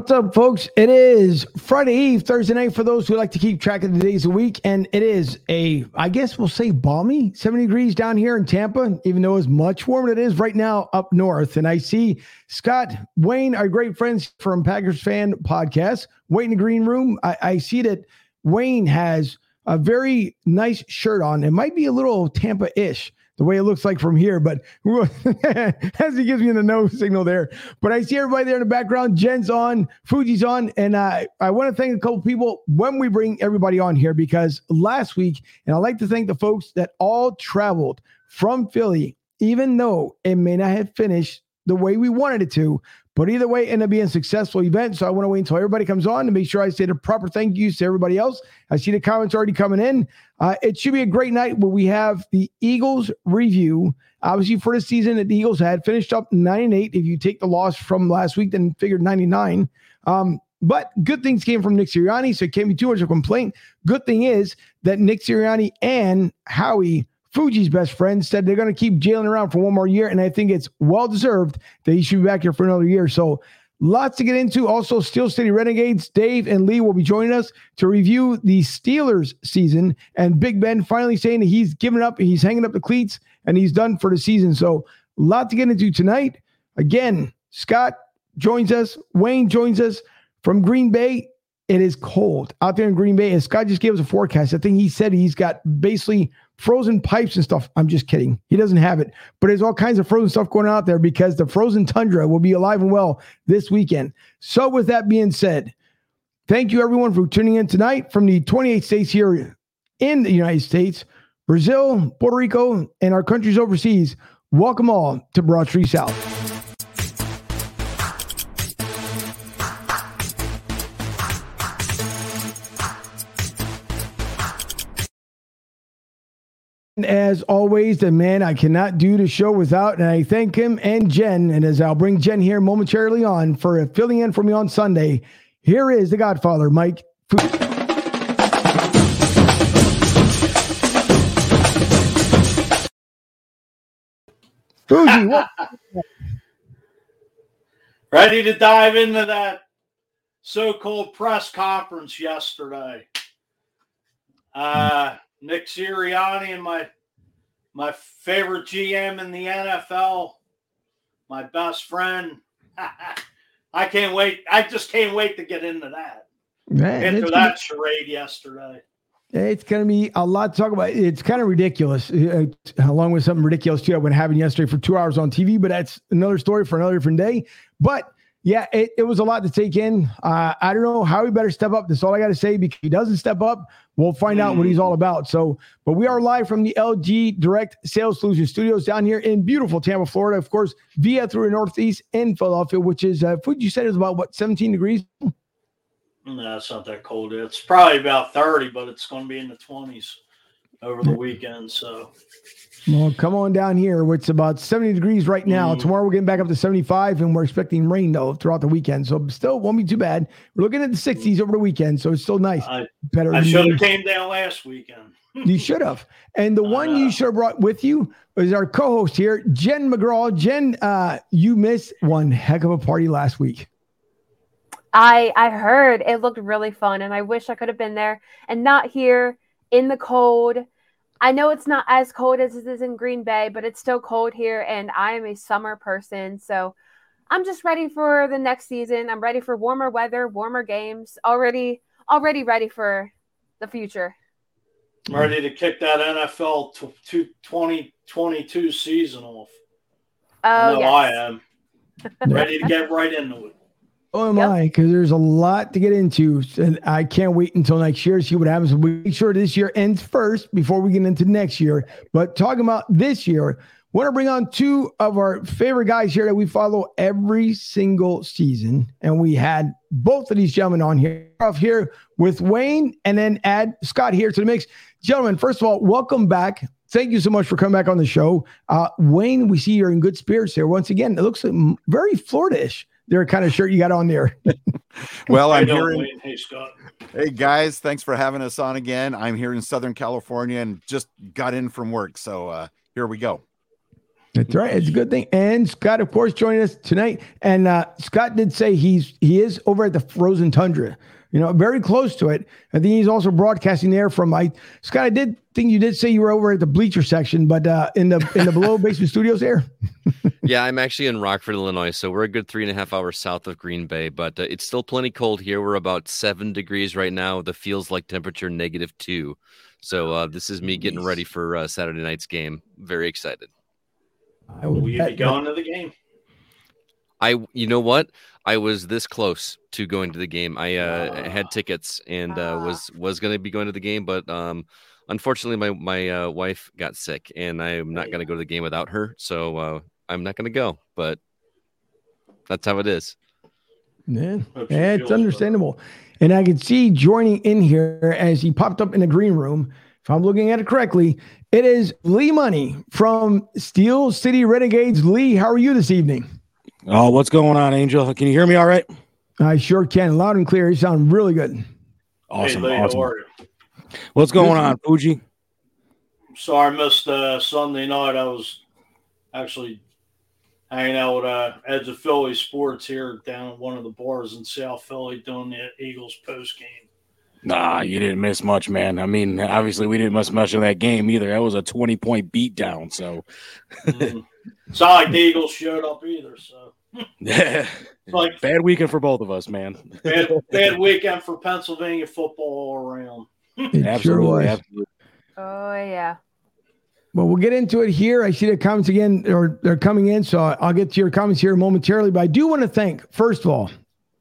What's up, folks? It is Friday Eve, Thursday night for those who like to keep track of the days of the week. And it is a, I guess we'll say balmy 70 degrees down here in Tampa, even though it's much warmer than it is right now up north. And I see Scott Wayne, our great friends from Packers Fan Podcast, Wayne in the green room. I, I see that Wayne has a very nice shirt on. It might be a little Tampa ish the way it looks like from here, but as he gives me the no signal there. But I see everybody there in the background. Jen's on, Fuji's on, and I I want to thank a couple people when we bring everybody on here because last week, and I'd like to thank the folks that all traveled from Philly, even though it may not have finished the way we wanted it to. But either way, ended up being a successful event. So I want to wait until everybody comes on to make sure I say the proper thank yous to everybody else. I see the comments already coming in. Uh, it should be a great night where we have the Eagles review. Obviously, for the season that the Eagles had finished up 9 and 8. If you take the loss from last week, then figured 99. Um, but good things came from Nick Sirianni, so it can't be too much of a complaint. Good thing is that Nick Sirianni and Howie Fuji's best friend said they're going to keep Jalen around for one more year, and I think it's well deserved that he should be back here for another year. So, lots to get into. Also, Steel City Renegades, Dave and Lee will be joining us to review the Steelers season. And Big Ben finally saying that he's given up, he's hanging up the cleats, and he's done for the season. So, a lot to get into tonight. Again, Scott joins us, Wayne joins us from Green Bay. It is cold out there in Green Bay. And Scott just gave us a forecast. I think he said he's got basically frozen pipes and stuff. I'm just kidding. He doesn't have it, but there's all kinds of frozen stuff going out there because the frozen tundra will be alive and well this weekend. So, with that being said, thank you everyone for tuning in tonight from the 28 states here in the United States, Brazil, Puerto Rico, and our countries overseas. Welcome all to Broad Street South. As always, the man I cannot do the show without, and I thank him and Jen. And as I'll bring Jen here momentarily on for filling in for me on Sunday, here is the Godfather, Mike. Fuji, what? Ready to dive into that so-called press conference yesterday. Uh, Nick Sirianni and my my favorite GM in the NFL, my best friend. I can't wait. I just can't wait to get into that. Man, into that charade yesterday. It's going to be a lot to talk about. It's kind of ridiculous, uh, along with something ridiculous too. What having yesterday for two hours on TV, but that's another story for another different day. But yeah, it, it was a lot to take in. Uh, I don't know how he better step up. That's all I got to say. Because he doesn't step up, we'll find out what he's all about. So, but we are live from the LG Direct Sales Solution Studios down here in beautiful Tampa, Florida. Of course, via through the Northeast in Philadelphia, which is uh, food you said is about what 17 degrees. No, it's not that cold. It's probably about 30, but it's going to be in the 20s over the weekend. So well, come on down here. It's about 70 degrees right now. Mm. Tomorrow we're getting back up to 75, and we're expecting rain though throughout the weekend. So still won't be too bad. We're looking at the 60s over the weekend, so it's still nice. I, Better. I should have came down last weekend. you should have. And the one you should have brought with you is our co-host here, Jen McGraw. Jen, uh, you missed one heck of a party last week. I I heard it looked really fun, and I wish I could have been there and not here in the cold I know it's not as cold as it is in Green Bay, but it's still cold here, and I am a summer person. So I'm just ready for the next season. I'm ready for warmer weather, warmer games. Already, already ready for the future. I'm ready to kick that NFL to 2022 season off. Oh, I know yes. I am. ready to get right into it. Oh am yep. I? Because there's a lot to get into, and I can't wait until next year to see what happens. We make sure this year ends first before we get into next year. But talking about this year, want to bring on two of our favorite guys here that we follow every single season, and we had both of these gentlemen on here. Off here with Wayne, and then add Scott here to the mix. Gentlemen, first of all, welcome back. Thank you so much for coming back on the show. Uh, Wayne, we see you're in good spirits here once again. It looks very Florida-ish their kind of shirt you got on there. well, I'm here. In, hey, Scott. Hey, guys. Thanks for having us on again. I'm here in Southern California and just got in from work. So uh, here we go. That's right. It's a good thing. And Scott, of course, joining us tonight. And uh, Scott did say he's he is over at the Frozen Tundra you know, very close to it. I think he's also broadcasting there from I Scott. I did think you did say you were over at the bleacher section, but uh, in the in the below basement studios there. yeah, I'm actually in Rockford, Illinois, so we're a good three and a half hours south of Green Bay, but uh, it's still plenty cold here. We're about seven degrees right now. The feels like temperature negative two. So uh, this is me getting ready for uh, Saturday night's game. Very excited. I Will you be going to the game? I, you know what? I was this close to going to the game. I uh, had tickets and uh, ah. was was going to be going to the game, but um, unfortunately, my my uh, wife got sick, and I'm not going to go to the game without her. So uh, I'm not going to go. But that's how it is. Yeah, yeah it's understandable. And I can see joining in here as he popped up in the green room. If I'm looking at it correctly, it is Lee Money from Steel City Renegades. Lee, how are you this evening? Oh, what's going on, Angel? Can you hear me all right? I sure can. Loud and clear. You sound really good. Awesome. Hey, awesome. What's going on, Fuji? Sorry, I missed uh, Sunday night. I was actually hanging out with uh, Edge of Philly Sports here down at one of the bars in South Philly doing the Eagles post game. Nah, you didn't miss much, man. I mean, obviously, we didn't miss much in that game either. That was a 20 point beatdown. So, mm. it's not like the Eagles showed up either. So, yeah, like bad weekend for both of us, man. bad, bad weekend for Pennsylvania football all around. absolutely, absolutely. Oh yeah. Well, we'll get into it here. I see the comments again, or they're coming in, so I'll get to your comments here momentarily. But I do want to thank, first of all,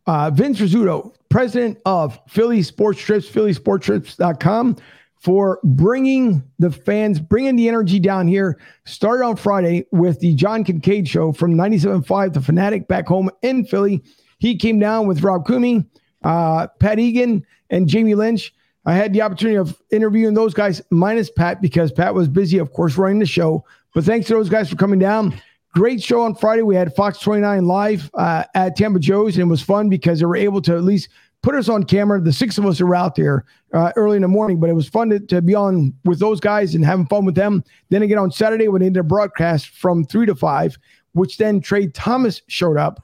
uh, Vince Rizzuto, president of Philly Sports Trips, phillysportstrips.com, for bringing the fans, bringing the energy down here. Started on Friday with the John Kincade show from 97.5 The Fanatic back home in Philly. He came down with Rob Kumi, uh, Pat Egan, and Jamie Lynch. I had the opportunity of interviewing those guys minus Pat because Pat was busy, of course, running the show. But thanks to those guys for coming down. Great show on Friday. We had Fox 29 live uh, at Tampa Joe's, and it was fun because they were able to at least put us on camera. The six of us were out there uh, early in the morning, but it was fun to, to, be on with those guys and having fun with them. Then again on Saturday, when they did a broadcast from three to five, which then Trey Thomas showed up.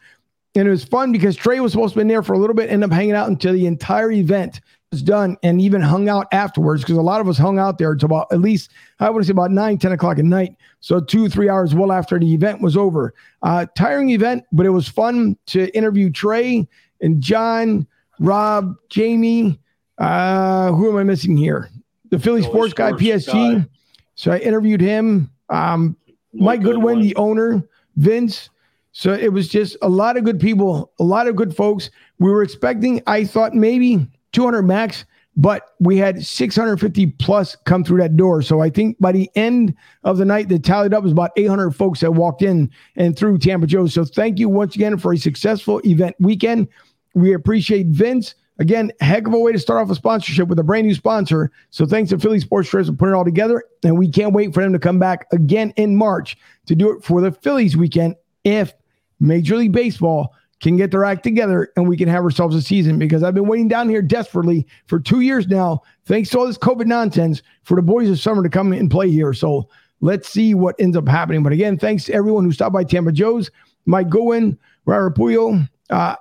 And it was fun because Trey was supposed to be there for a little bit, ended up hanging out until the entire event was done and even hung out afterwards because a lot of us hung out there until about at least, I would say about 9, 10 o'clock at night. So two, three hours well after the event was over. Uh, tiring event, but it was fun to interview Trey and John Rob, Jamie. Uh, who am I missing here? The Philly Sports, Sports, guy, PSG. Guy. So I interviewed him. Um, Mike Goodwin, the owner, Vince. So it was just a lot of good people, a lot of good folks. We were expecting, I thought maybe 200 max, but we had 650 plus come through that door. So I think by the end of the night, the tallied up was about 800 folks that walked in and through Tampa Joe. So thank you once again for a successful event weekend. We appreciate Vince. Again, heck of a way to start off a sponsorship with a brand new sponsor. So thanks to Philly Sports Trips for putting it all together. And we can't wait for them to come back again in March to do it for the Phillies weekend if Major League Baseball can get their act together and we can have ourselves a season because I've been waiting down here desperately for two years now, thanks to all this COVID nonsense, for the boys of summer to come and play here. So let's see what ends up happening. But again, thanks to everyone who stopped by Tampa Joe's, Mike Goen, Rara Puyo, uh,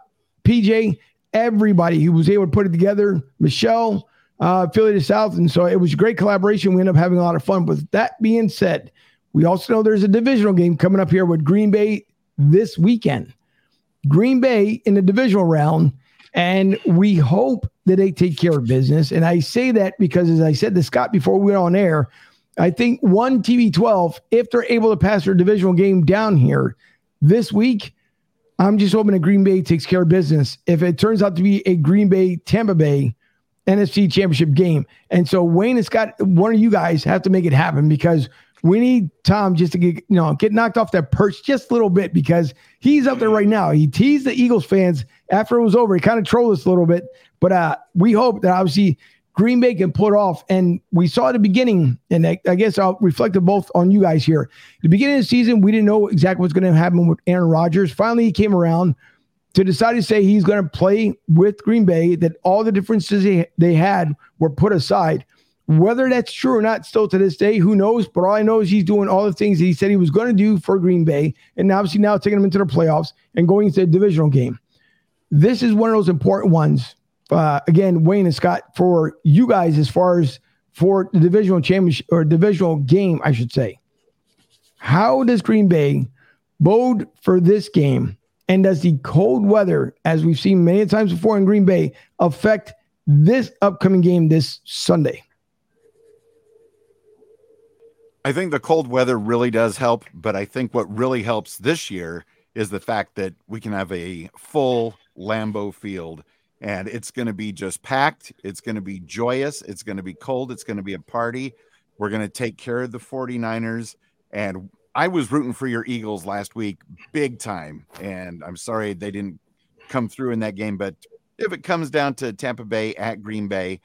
PJ, everybody who was able to put it together, Michelle, uh, Philly to South. And so it was a great collaboration. We ended up having a lot of fun. With that being said, we also know there's a divisional game coming up here with Green Bay this weekend. Green Bay in the divisional round, and we hope that they take care of business. And I say that because, as I said to Scott before we went on air, I think one TB12, if they're able to pass their divisional game down here this week, I'm just hoping that Green Bay takes care of business. If it turns out to be a Green Bay Tampa Bay NFC championship game. And so Wayne and Scott, one of you guys have to make it happen because we need Tom just to get you know get knocked off that perch just a little bit because he's up there right now. He teased the Eagles fans after it was over. He kind of trolled us a little bit, but uh, we hope that obviously Green Bay can pull it off. And we saw at the beginning, and I, I guess I'll reflect it both on you guys here. The beginning of the season, we didn't know exactly what's going to happen with Aaron Rodgers. Finally, he came around to decide to say he's going to play with Green Bay. That all the differences they, they had were put aside Whether that's true or not, still to this day, who knows? But all I know is he's doing all the things that he said he was going to do for Green Bay, and obviously now taking them into the playoffs and going into the divisional game. This is one of those important ones. Uh, again, Wayne and Scott, for you guys, as far as for the divisional championship or divisional game, I should say. How does Green Bay bode for this game? And does the cold weather, as we've seen many times before in Green Bay, affect this upcoming game this Sunday? I think the cold weather really does help, but I think what really helps this year is the fact that we can have a full Lambeau field and it's going to be just packed. It's going to be joyous. It's going to be cold. It's going to be a party. We're going to take care of the 49ers. And I was rooting for your Eagles last week big time. And I'm sorry they didn't come through in that game. But if it comes down to Tampa Bay at Green Bay,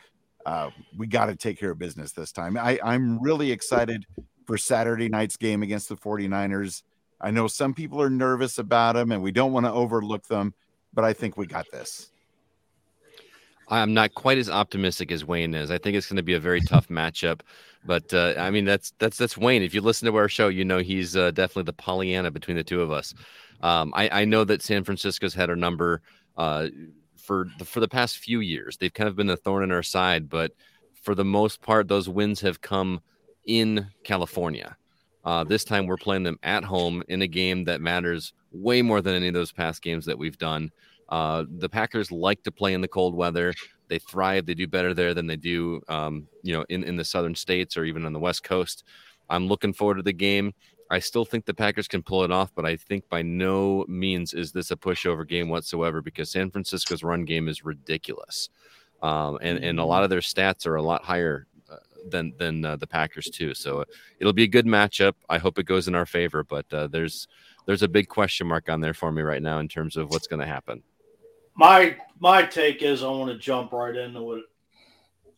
uh, we got to take care of business this time. I, I'm really excited for Saturday night's game against the 49ers. I know some people are nervous about them and we don't want to overlook them, but I think we got this. I'm not quite as optimistic as Wayne is. I think it's going to be a very tough matchup. But uh, I mean, that's that's that's Wayne. If you listen to our show, you know he's uh, definitely the Pollyanna between the two of us. Um, I, I, know that San Francisco's had our number uh, for the, for the past few years. They've kind of been a thorn in our side, but for the most part, those wins have come in California. Uh, this time we're playing them at home in a game that matters way more than any of those past games that we've done. Uh, the Packers like to play in the cold weather. They thrive. They do better there than they do, um, you know, in, in the southern states or even on the West Coast. I'm looking forward to the game. I still think the Packers can pull it off, but I think by no means is this a pushover game whatsoever because San Francisco's run game is ridiculous. Um, and, and a lot of their stats are a lot higher uh, than than uh, the Packers too. So it'll be a good matchup. I hope it goes in our favor, but uh, there's there's a big question mark on there for me right now in terms of what's going to happen my my take is I want to jump right into it.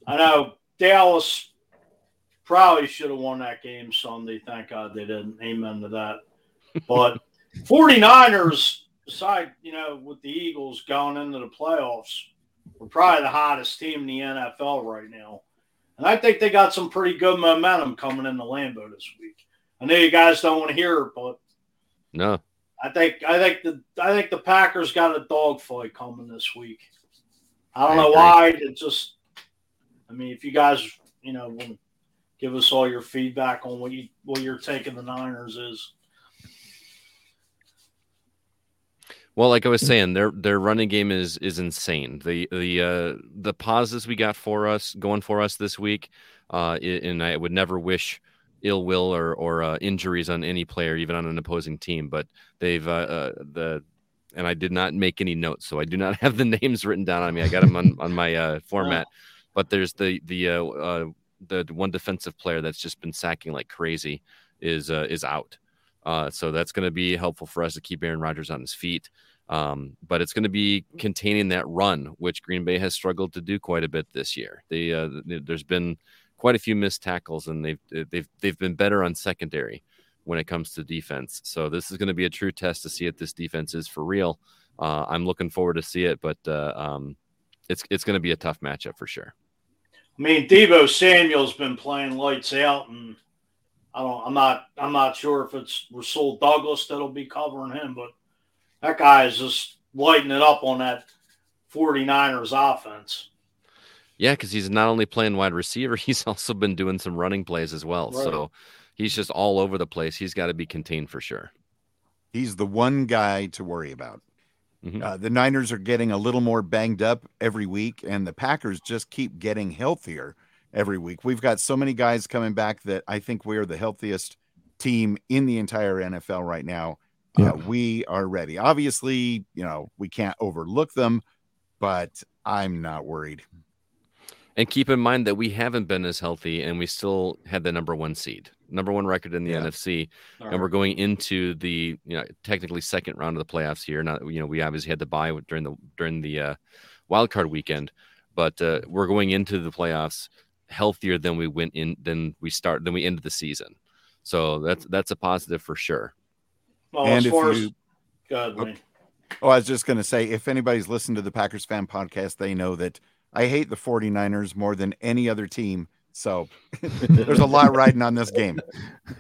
I know Dallas probably should have won that game Sunday. Thank God they didn't. Amen to that. But 49ers, aside, you know, with the Eagles going into the playoffs, we're probably the hottest team in the NFL right now. And I think they got some pretty good momentum coming in the Lambeau this week. I know you guys don't want to hear it, but no, I think I think the I think the Packers got a dogfight coming this week. I don't I know agree. why. It just, I mean, if you guys, you know, give us all your feedback on what you what you're taking the Niners is. Well, like I was saying, their their running game is is insane. The the uh, the pauses we got for us going for us this week, uh, and I would never wish ill will or or uh, injuries on any player, even on an opposing team. But they've uh, uh, the and I did not make any notes, so I do not have the names written down on me. I got them on on my uh, format. But there's the the uh, uh, the one defensive player that's just been sacking like crazy is is out. so that's going to be helpful for us to keep Aaron Rodgers on his feet. Um, but it's going to be containing that run, which Green Bay has struggled to do quite a bit this year. They, uh, there's been quite a few missed tackles, and they've they've they've been better on secondary when it comes to defense. So this is going to be a true test to see if this defense is for real. Uh, I'm looking forward to see it, but uh, um, it's it's going to be a tough matchup for sure. I mean, Deebo Samuel's been playing lights out, and I don't. I'm not. I'm not sure if it's Rasul Douglas that'll be covering him, but that guy is just lighting it up on that 49ers offense. Yeah, because he's not only playing wide receiver, he's also been doing some running plays as well. Right. So he's just all over the place. He's got to be contained for sure. He's the one guy to worry about. Mm-hmm. Uh, the Niners are getting a little more banged up every week, and the Packers just keep getting healthier every week. We've got so many guys coming back that I think we're the healthiest team in the entire NFL right now. Uh, yeah. Uh, we are ready. Obviously, you know, we can't overlook them, but I'm not worried. And keep in mind that we haven't been as healthy and we still had the number one seed, number one record in the yeah. NFC. and we're going into the, you know, technically second round of the playoffs here. Not, you know, we obviously had to buy during the, during the uh, wild card weekend, but uh, we're going into the playoffs healthier than we went in, than we start, than we ended the season. So that's, that's a positive for sure. Well, and if you, God, oh, oh, I was just going to say, if anybody's listened to the Packers fan podcast, they know that I hate the 49ers more than any other team So there's a lot riding on this game.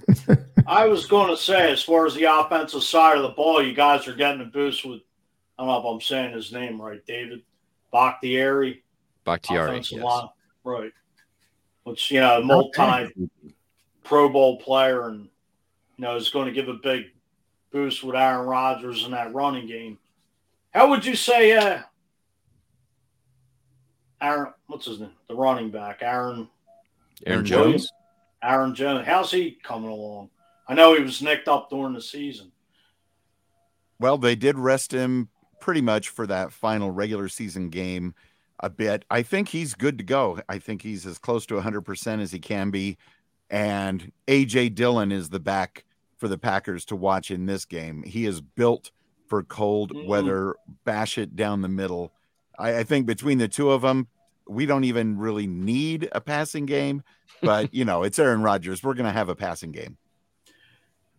I was going to say, as far as the offensive side of the ball, you guys are getting a boost with, I don't know if I'm saying his name right, David Bakhtiari. Bakhtiari. offensive Yes. line, right? Which you know, multi Pro Bowl player, and you know is going to give a big boost with Aaron Rodgers in that running game. How would you say, uh, Aaron? What's his name? The running back, Aaron. Aaron Jones. Aaron Jones. How's he coming along? I know he was nicked up during the season. Well, they did rest him pretty much for that final regular season game a bit. I think he's good to go. I think he's as close to 100% as he can be. And AJ Dillon is the back for the Packers to watch in this game. He is built for cold Mhm. weather, bash it down the middle. I, I think between the two of them, we don't even really need a passing game, but you know, it's Aaron Rodgers. We're going to have a passing game.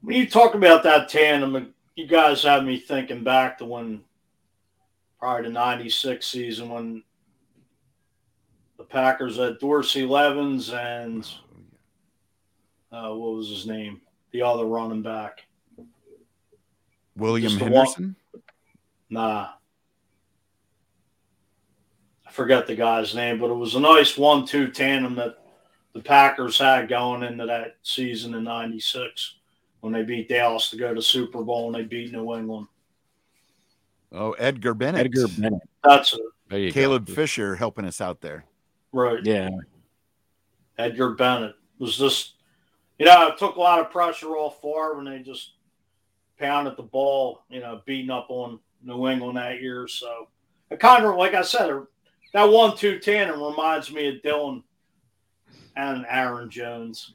When you talk about that tandem, you guys have me thinking back to when probably the 96 season when the Packers had Dorsey Levens and uh, what was his name? The other running back. William the one- Henderson. Nah. I forget the guy's name, but it was a nice one two tandem that the Packers had going into that season in 96 when they beat Dallas to go to Super Bowl and they beat New England. Oh, Edgar Bennett. Edgar Bennett. That's it. Caleb go. Fisher helping us out there. Right. Yeah. Edgar Bennett was just, you know, it took a lot of pressure off Favre when they just pounded the ball, you know, beating up on New England that year. So, it kind of, like I said, that one two tandem reminds me of Dillon and Aaron Jones.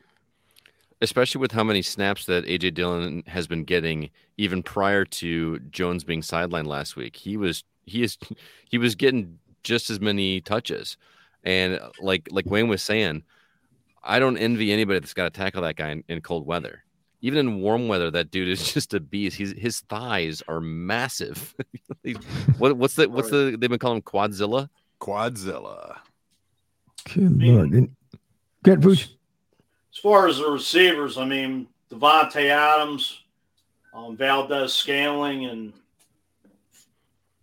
especially with how many snaps that AJ Dillon has been getting even prior to Jones being sidelined last week. He was he is he was getting just as many touches. And uh, like like Wayne was saying, I don't envy anybody that's got to tackle that guy in, in cold weather. Even in warm weather, that dude is just a beast. He's, his thighs are massive. What, what's the what's the they've been calling him Quadzilla? Quadzilla. Good lord. And- Good, Vooch. As far as the receivers, I mean, Davante Adams, um, Valdes-Scantling, and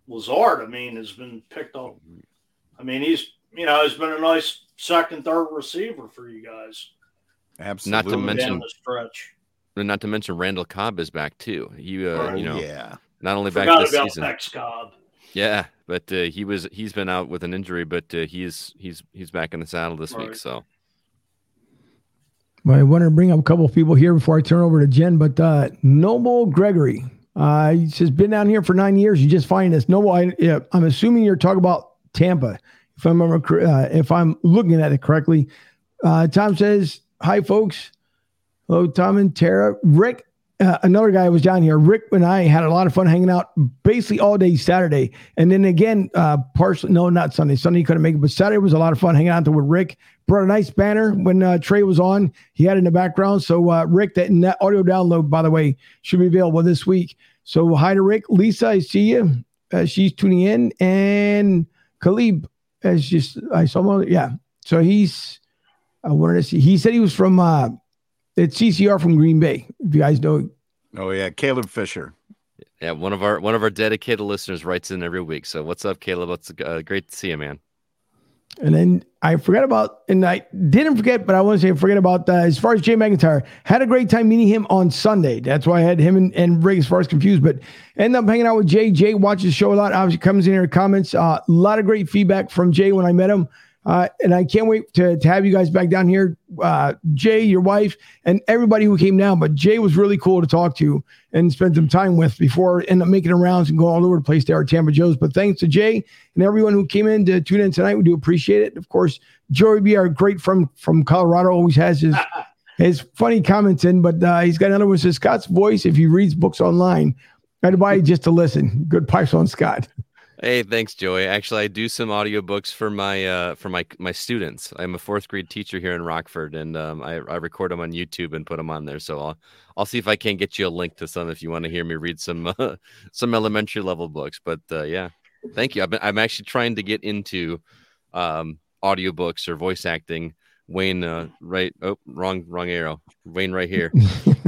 Lazard, I mean, has been picked up. I mean, he's, you know, he's been a nice second, third receiver for you guys. Absolutely. Not to mention- the stretch. Not to mention Randall Cobb is back too. He uh, Oh, you know yeah. not only back Forgot this about season. Tex Cobb. Yeah, but uh, he was he's been out with an injury, but uh, he's he's he's back in the saddle this week. Right. So Well, I want to bring up a couple of people here before I turn over to Jen, but uh, Noble Gregory, uh, he says, been down here for nine years. You just find this. Noble, I, yeah, I'm assuming you're talking about Tampa. If I remember, cor- uh, if I'm looking at it correctly. Uh, Tom says, hi, folks. Hello, Tom and Tara. Rick, uh, another guy was down here. Rick and I had a lot of fun hanging out basically all day Saturday. And then again, uh, partially, no, not Sunday. Sunday couldn't make it, but Saturday was a lot of fun hanging out there with Rick. Brought a nice banner when uh, Trey was on. He had it in the background. So, uh, Rick, that, that audio download, by the way, should be available this week. So, hi to Rick. Lisa, I see you. Uh, she's tuning in. And Caleb, as just, I saw him. Yeah. So he's, I wanted to see, he said he was from, uh, it's CCR from Green Bay. If you guys know, Oh yeah, Caleb Fisher. yeah, one of our one of our dedicated listeners writes in every week. So what's up, Caleb? It's uh, great to see you, man. And then I forgot about, and I didn't forget, but I want to say I forget about uh, as far as Jay McIntyre. Had a great time meeting him on Sunday. That's why I had him and, and Rick as far as confused, but ended up hanging out with Jay. Jay watches the show a lot. Obviously, comes in here, comments. Uh, a lot of great feedback from Jay when I met him. Uh, and I can't wait to, to have you guys back down here. Uh, Jay, your wife, and everybody who came down. But Jay was really cool to talk to and spend some time with before end up making rounds and going all over the place there at Tampa Joe's. But thanks to Jay and everyone who came in to tune in tonight. We do appreciate it. Of course, Joey B, our great from from Colorado, always has his his funny comments in, but uh, he's got another one says Scott's voice. If he reads books online, I'd buy it just to listen. Good pipes on Scott. Hey, thanks, Joey. Actually, I do some audiobooks for my uh, for my my students. I'm a fourth grade teacher here in Rockford, and um, I, I record them on YouTube and put them on there. So I'll I'll see if I can get you a link to some if you want to hear me read some uh, some elementary level books. But uh, yeah, thank you. I've been, I'm actually trying to get into um, audiobooks or voice acting Wayne, uh, right? Oh, wrong, wrong arrow. Wayne, right here.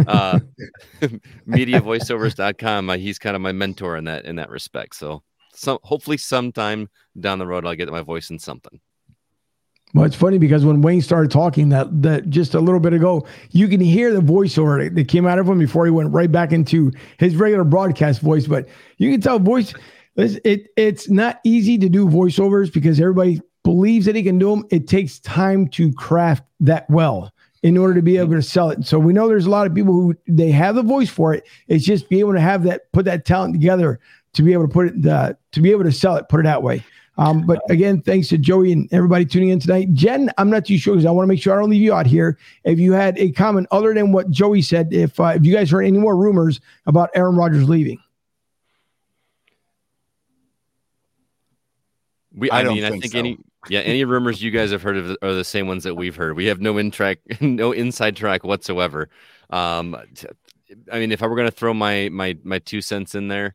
Uh, mediavoiceovers.com. Uh, he's kind of my mentor in that in that respect. So, so hopefully, sometime down the road, I'll get my voice in something. Well, it's funny because when Wayne started talking that that just a little bit ago, you can hear the voiceover that came out of him before he went right back into his regular broadcast voice. But you can tell voice it it's not easy to do voiceovers because everybody believes that he can do them. It takes time to craft that well in order to be able to sell it. So we know there's a lot of people who they have the voice for it. It's just be able to have that put that talent together to be able to put it uh, to be able to sell it. Put it that way. Um, but again, thanks to Joey and everybody tuning in tonight. Jen, I'm not too sure because I want to make sure I don't leave you out here. If you had a comment other than what Joey said, if uh, if you guys heard any more rumors about Aaron Rodgers leaving. We, I, I mean, I think so. any yeah, any rumors you guys have heard of are the same ones that we've heard. We have no in track, no inside track whatsoever. Um, I mean, if I were going to throw my my my two cents in there,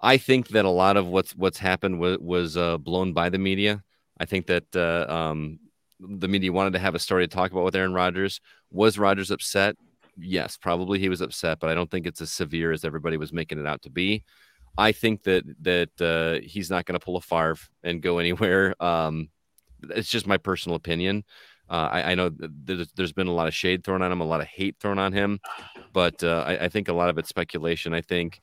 I think that a lot of what's what's happened was was uh, blown by the media. I think that uh, um, the media wanted to have a story to talk about with Aaron Rodgers. Was Rodgers upset? Yes, probably he was upset, but I don't think it's as severe as everybody was making it out to be. I think that that uh, he's not going to pull a Favre and go anywhere. Um, it's just my personal opinion. Uh, I, I, know there's, there's been a lot of shade thrown on him, a lot of hate thrown on him, but uh, I, I, think a lot of it's speculation. I think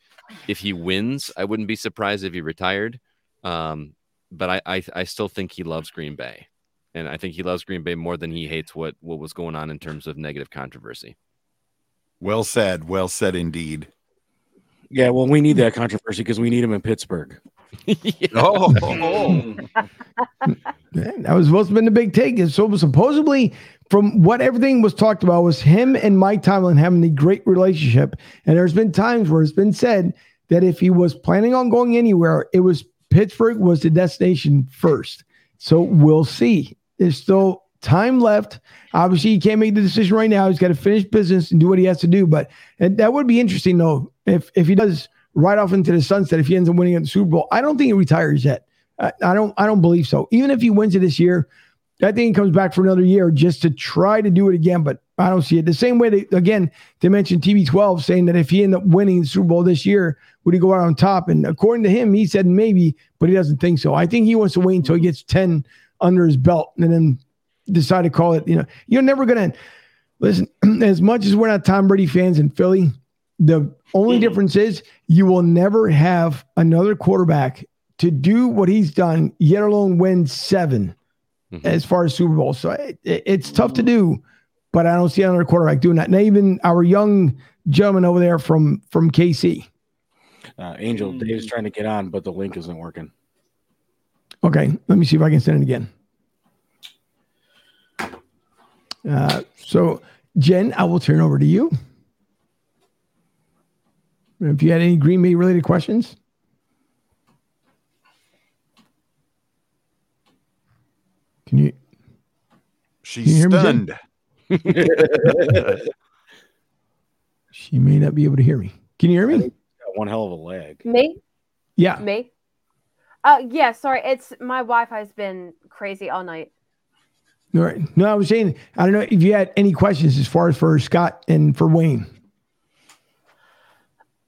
if he wins, I wouldn't be surprised if he retired. Um, but I, I, I still think he loves Green Bay, and I think he loves Green Bay more than he hates what what was going on in terms of negative controversy. Well said. Well said indeed. Yeah, well, we need that controversy because we need him in Pittsburgh. oh, that was supposed to have been the big take. So supposedly, from what everything was talked about, was him and Mike Tomlin having a great relationship. And there's been times where it's been said that if he was planning on going anywhere, it was Pittsburgh was the destination first. So we'll see. There's still time left. Obviously, he can't make the decision right now. He's got to finish business and do what he has to do. But that would be interesting, though, if if he does right off into the sunset if he ends up winning at the Super Bowl. I don't think he retires yet. I, I don't. I don't believe so. Even if he wins it this year, I think he comes back for another year just to try to do it again. But I don't see it the same way. They, again, they mentioned TB12 saying that if he ended up winning the Super Bowl this year, would he go out on top? And according to him, he said maybe, but he doesn't think so. I think he wants to wait until he gets ten under his belt and then decide to call it. You know, you're never gonna listen. As much as we're not Tom Brady fans in Philly, the only difference is you will never have another quarterback to do what he's done, yet alone win 7 mm-hmm. as far as Super Bowl. So it, it, it's tough to do, but I don't see another quarterback doing that. And even our young gentleman over there from from KC. Uh, Angel Dave's trying to get on, but the link isn't working. Okay, let me see if I can send it again. Uh, so, Jen, I will turn over to you. If you had any Green Bay related questions. Can you? She's can you stunned. she may not be able to hear me. Can you hear me? One hell of a leg. Me? Yeah. Me? Uh, yeah. Sorry, it's my Wi-Fi's been crazy all night. All right. No, I was saying I don't know if you had any questions as far as for Scott and for Wayne.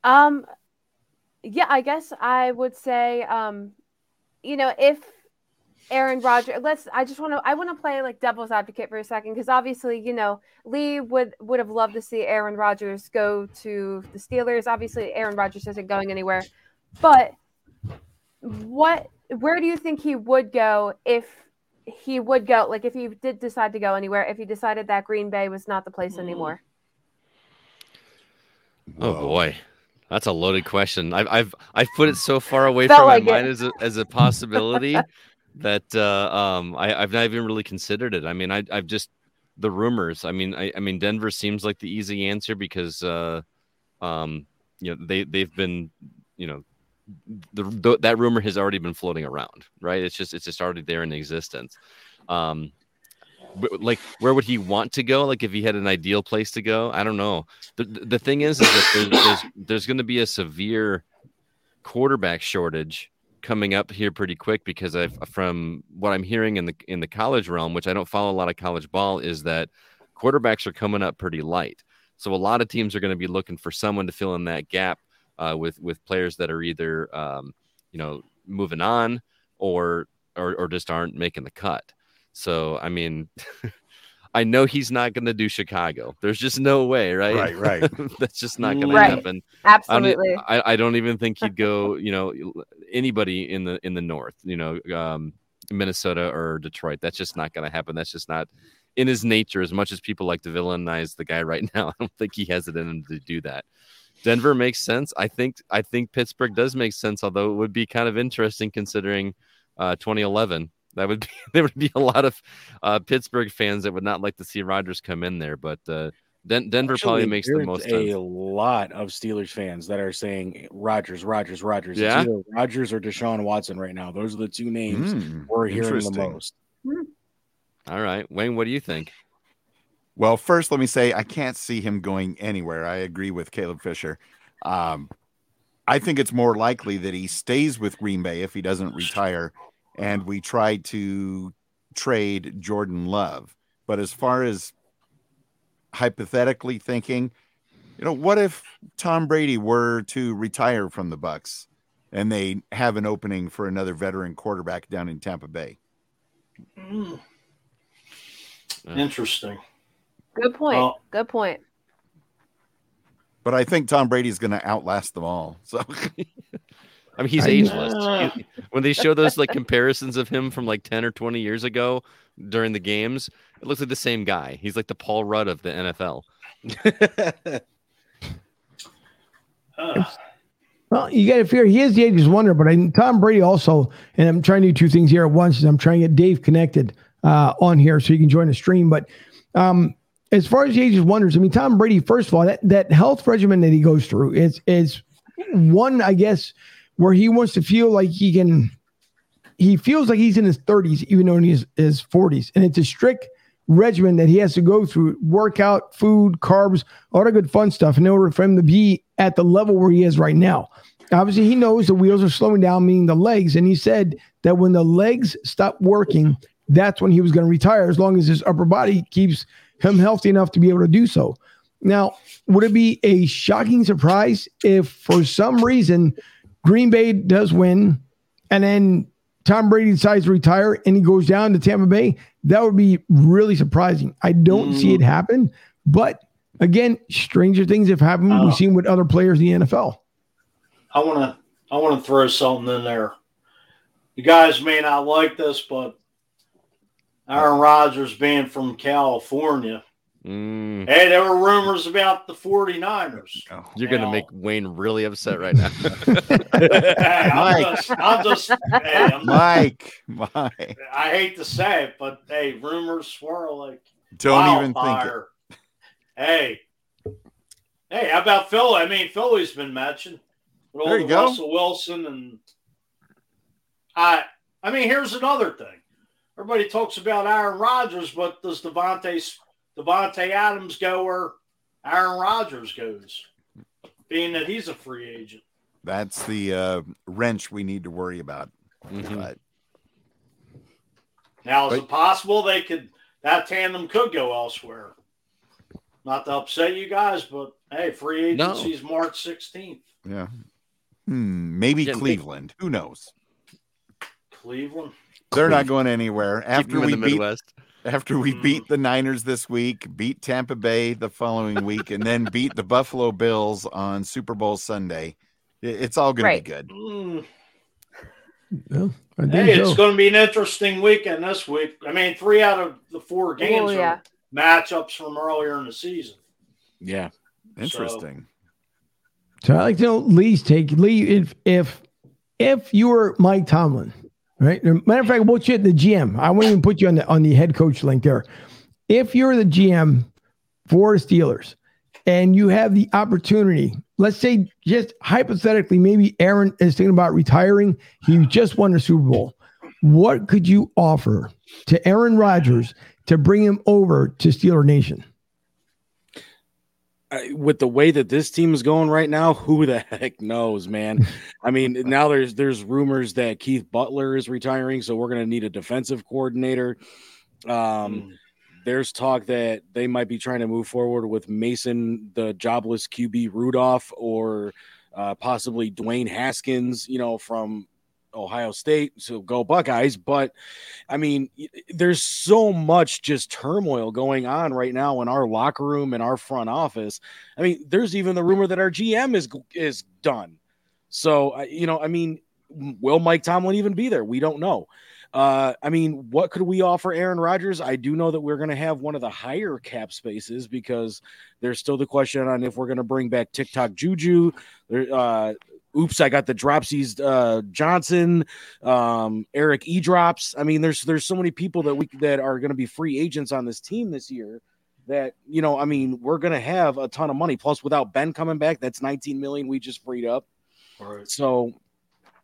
Um, yeah, I guess I would say, um, you know, if Aaron Rodgers, let's. I just want to. I want to play like devil's advocate for a second because obviously, you know, Lee would would have loved to see Aaron Rodgers go to the Steelers. Obviously, Aaron Rodgers isn't going anywhere, but what? Where do you think he would go if he would go? Like, if he did decide to go anywhere, if he decided that Green Bay was not the place hmm. anymore? Oh boy. That's a loaded question. I've I've I've put it so far away from like my mind as a as a possibility that uh, um I, I've not even really considered it. I mean, I I've just the rumors. I mean, I, I mean Denver seems like the easy answer because uh um you know they they've been you know the, the that rumor has already been floating around, right? It's just it's just already there in existence. Um like where would he want to go like if he had an ideal place to go i don't know the, the thing is, is that there's there's, there's going to be a severe quarterback shortage coming up here pretty quick because I've from what I'm hearing in the in the college realm, which I don't follow a lot of college ball, is that quarterbacks are coming up pretty light. So a lot of teams are going to be looking for someone to fill in that gap uh, with with players that are either um, you know moving on or, or or just aren't making the cut. So I mean. I know he's not going to do Chicago. There's just no way, right? Right, right. That's just not going Right. to happen. Absolutely. I, I don't even think he'd go. You know, anybody in the in the north. You know, um, Minnesota or Detroit. That's just not going to happen. That's just not in his nature. As much as people like to villainize the guy right now, I don't think he has it in him to do that. Denver makes sense. I think I think Pittsburgh does make sense. Although it would be kind of interesting considering uh, 2011. That would be there would be a lot of uh, Pittsburgh fans that would not like to see Rodgers come in there, but. Uh, Den- Denver probably makes the there's most a sense. lot of Steelers fans that are saying Rodgers, Rodgers, Rodgers. Yeah? It's either Rodgers or Deshaun Watson right now. Those are the two names Hmm, we're hearing the most. All right, Wayne, what do you think? Well, first, let me say I can't see him going anywhere. I agree with Caleb Fisher. Um, I think it's more likely that he stays with Green Bay if he doesn't retire, and we try to trade Jordan Love. But as far as hypothetically thinking, you know, what if Tom Brady were to retire from the Bucs and they have an opening for another veteran quarterback down in Tampa Bay? Mm. Interesting. Good point. Well- Good point. But I think Tom Brady's going to outlast them all. So I mean, he's I- ageless. He- when they show those like comparisons of him from like 10 or 20 years ago during the games, it looks like the same guy. He's like the Paul Rudd of the NFL. Uh, Well, you got to figure he is the ageless wonder, but I, Tom Brady also, and I'm trying to do two things here at once. Is I'm trying to get Dave connected uh, on here so you can join the stream. But um, as far as the ageless wonders, I mean, Tom Brady, first of all, that, that health regimen that he goes through is is one, I guess, where he wants to feel like he can. He feels like he's in his 30s, even though he's his 40s, and it's a strict regimen that he has to go through: workout, food, carbs, all the good fun stuff, in order for him to be at the level where he is right now. Obviously, he knows the wheels are slowing down, meaning the legs. And he said that when the legs stop working, that's when he was going to retire, as long as his upper body keeps him healthy enough to be able to do so. Now, would it be a shocking surprise if for some reason Green Bay does win and then Tom Brady decides to retire and he goes down to Tampa Bay? That would be really surprising. I don't see it happen, but again, stranger things have happened. Uh, We've seen with other players in the NFL. I want to I want to throw something in there. You guys may not like this, but Aaron Rodgers being from California. Mm, Hey, there were rumors about the 49ers. you're going to make Wayne really upset right now. Hey, I'm Mike. just, I'm just hey, I'm, Mike, Mike, I hate to say it, but hey, rumors swirl like don't even think it. Hey, hey, how about Philly? I mean, Philly's been mentioned. With There you the go. Russell Wilson and I. I mean, here's another thing. Everybody talks about Aaron Rodgers, but does Davante Davante Adams go where Aaron Rodgers goes? Being that he's a free agent. That's the uh, wrench we need to worry about. Mhm. But Now, is Right. it possible they could that tandem could go elsewhere? Not to upset you guys, but hey, free No. agency's March 16th. yeah, hmm, maybe Yeah, they- Cleveland. Who knows? Cleveland. They're not going anywhere after him we the beat Midwest. After we Mm. beat the Niners this week, beat Tampa Bay the following week, and then beat the Buffalo Bills on Super Bowl Sunday. It's all going Right. to be good. Mm. Yeah, Hey, it's going to be an interesting weekend this week. I mean, three out of the four games Oh, yeah. are matchups from earlier in the season. Yeah. Interesting. So I like to know Lee's take. Lee, if if if you were Mike Tomlin, right? Matter of fact, we'll chat the GM. I won't even put you on the on the head coach link there. If you're the GM for Steelers and you have the opportunity, let's say just hypothetically, maybe Aaron is thinking about retiring. He just won the Super Bowl. What could you offer to Aaron Rodgers to bring him over to Steeler Nation? I, with the way that this team is going right now, who the heck knows, man? I mean, now there's there's rumors that Keith Butler is retiring, so we're going to need a defensive coordinator. Um, Mm. there's talk that they might be trying to move forward with Mason, the jobless QB Rudolph, or uh, possibly Dwayne Haskins, you know, from Ohio State. So go Buckeyes. But I mean, there's so much just turmoil going on right now in our locker room and our front office. I mean, there's even the rumor that our GM is is done. So you know, I mean, will Mike Tomlin even be there? We don't know. Uh, I mean, what could we offer Aaron Rodgers? I do know that we're going to have one of the higher cap spaces because there's still the question on if we're going to bring back TikTok Juju. There, uh, oops, I got the dropsies. Uh, Johnson, um, Eric E drops. I mean, there's there's so many people that we that are going to be free agents on this team this year. That you know, I mean, we're going to have a ton of money. Plus, without Ben coming back, that's 19 million we just freed up. Right. So,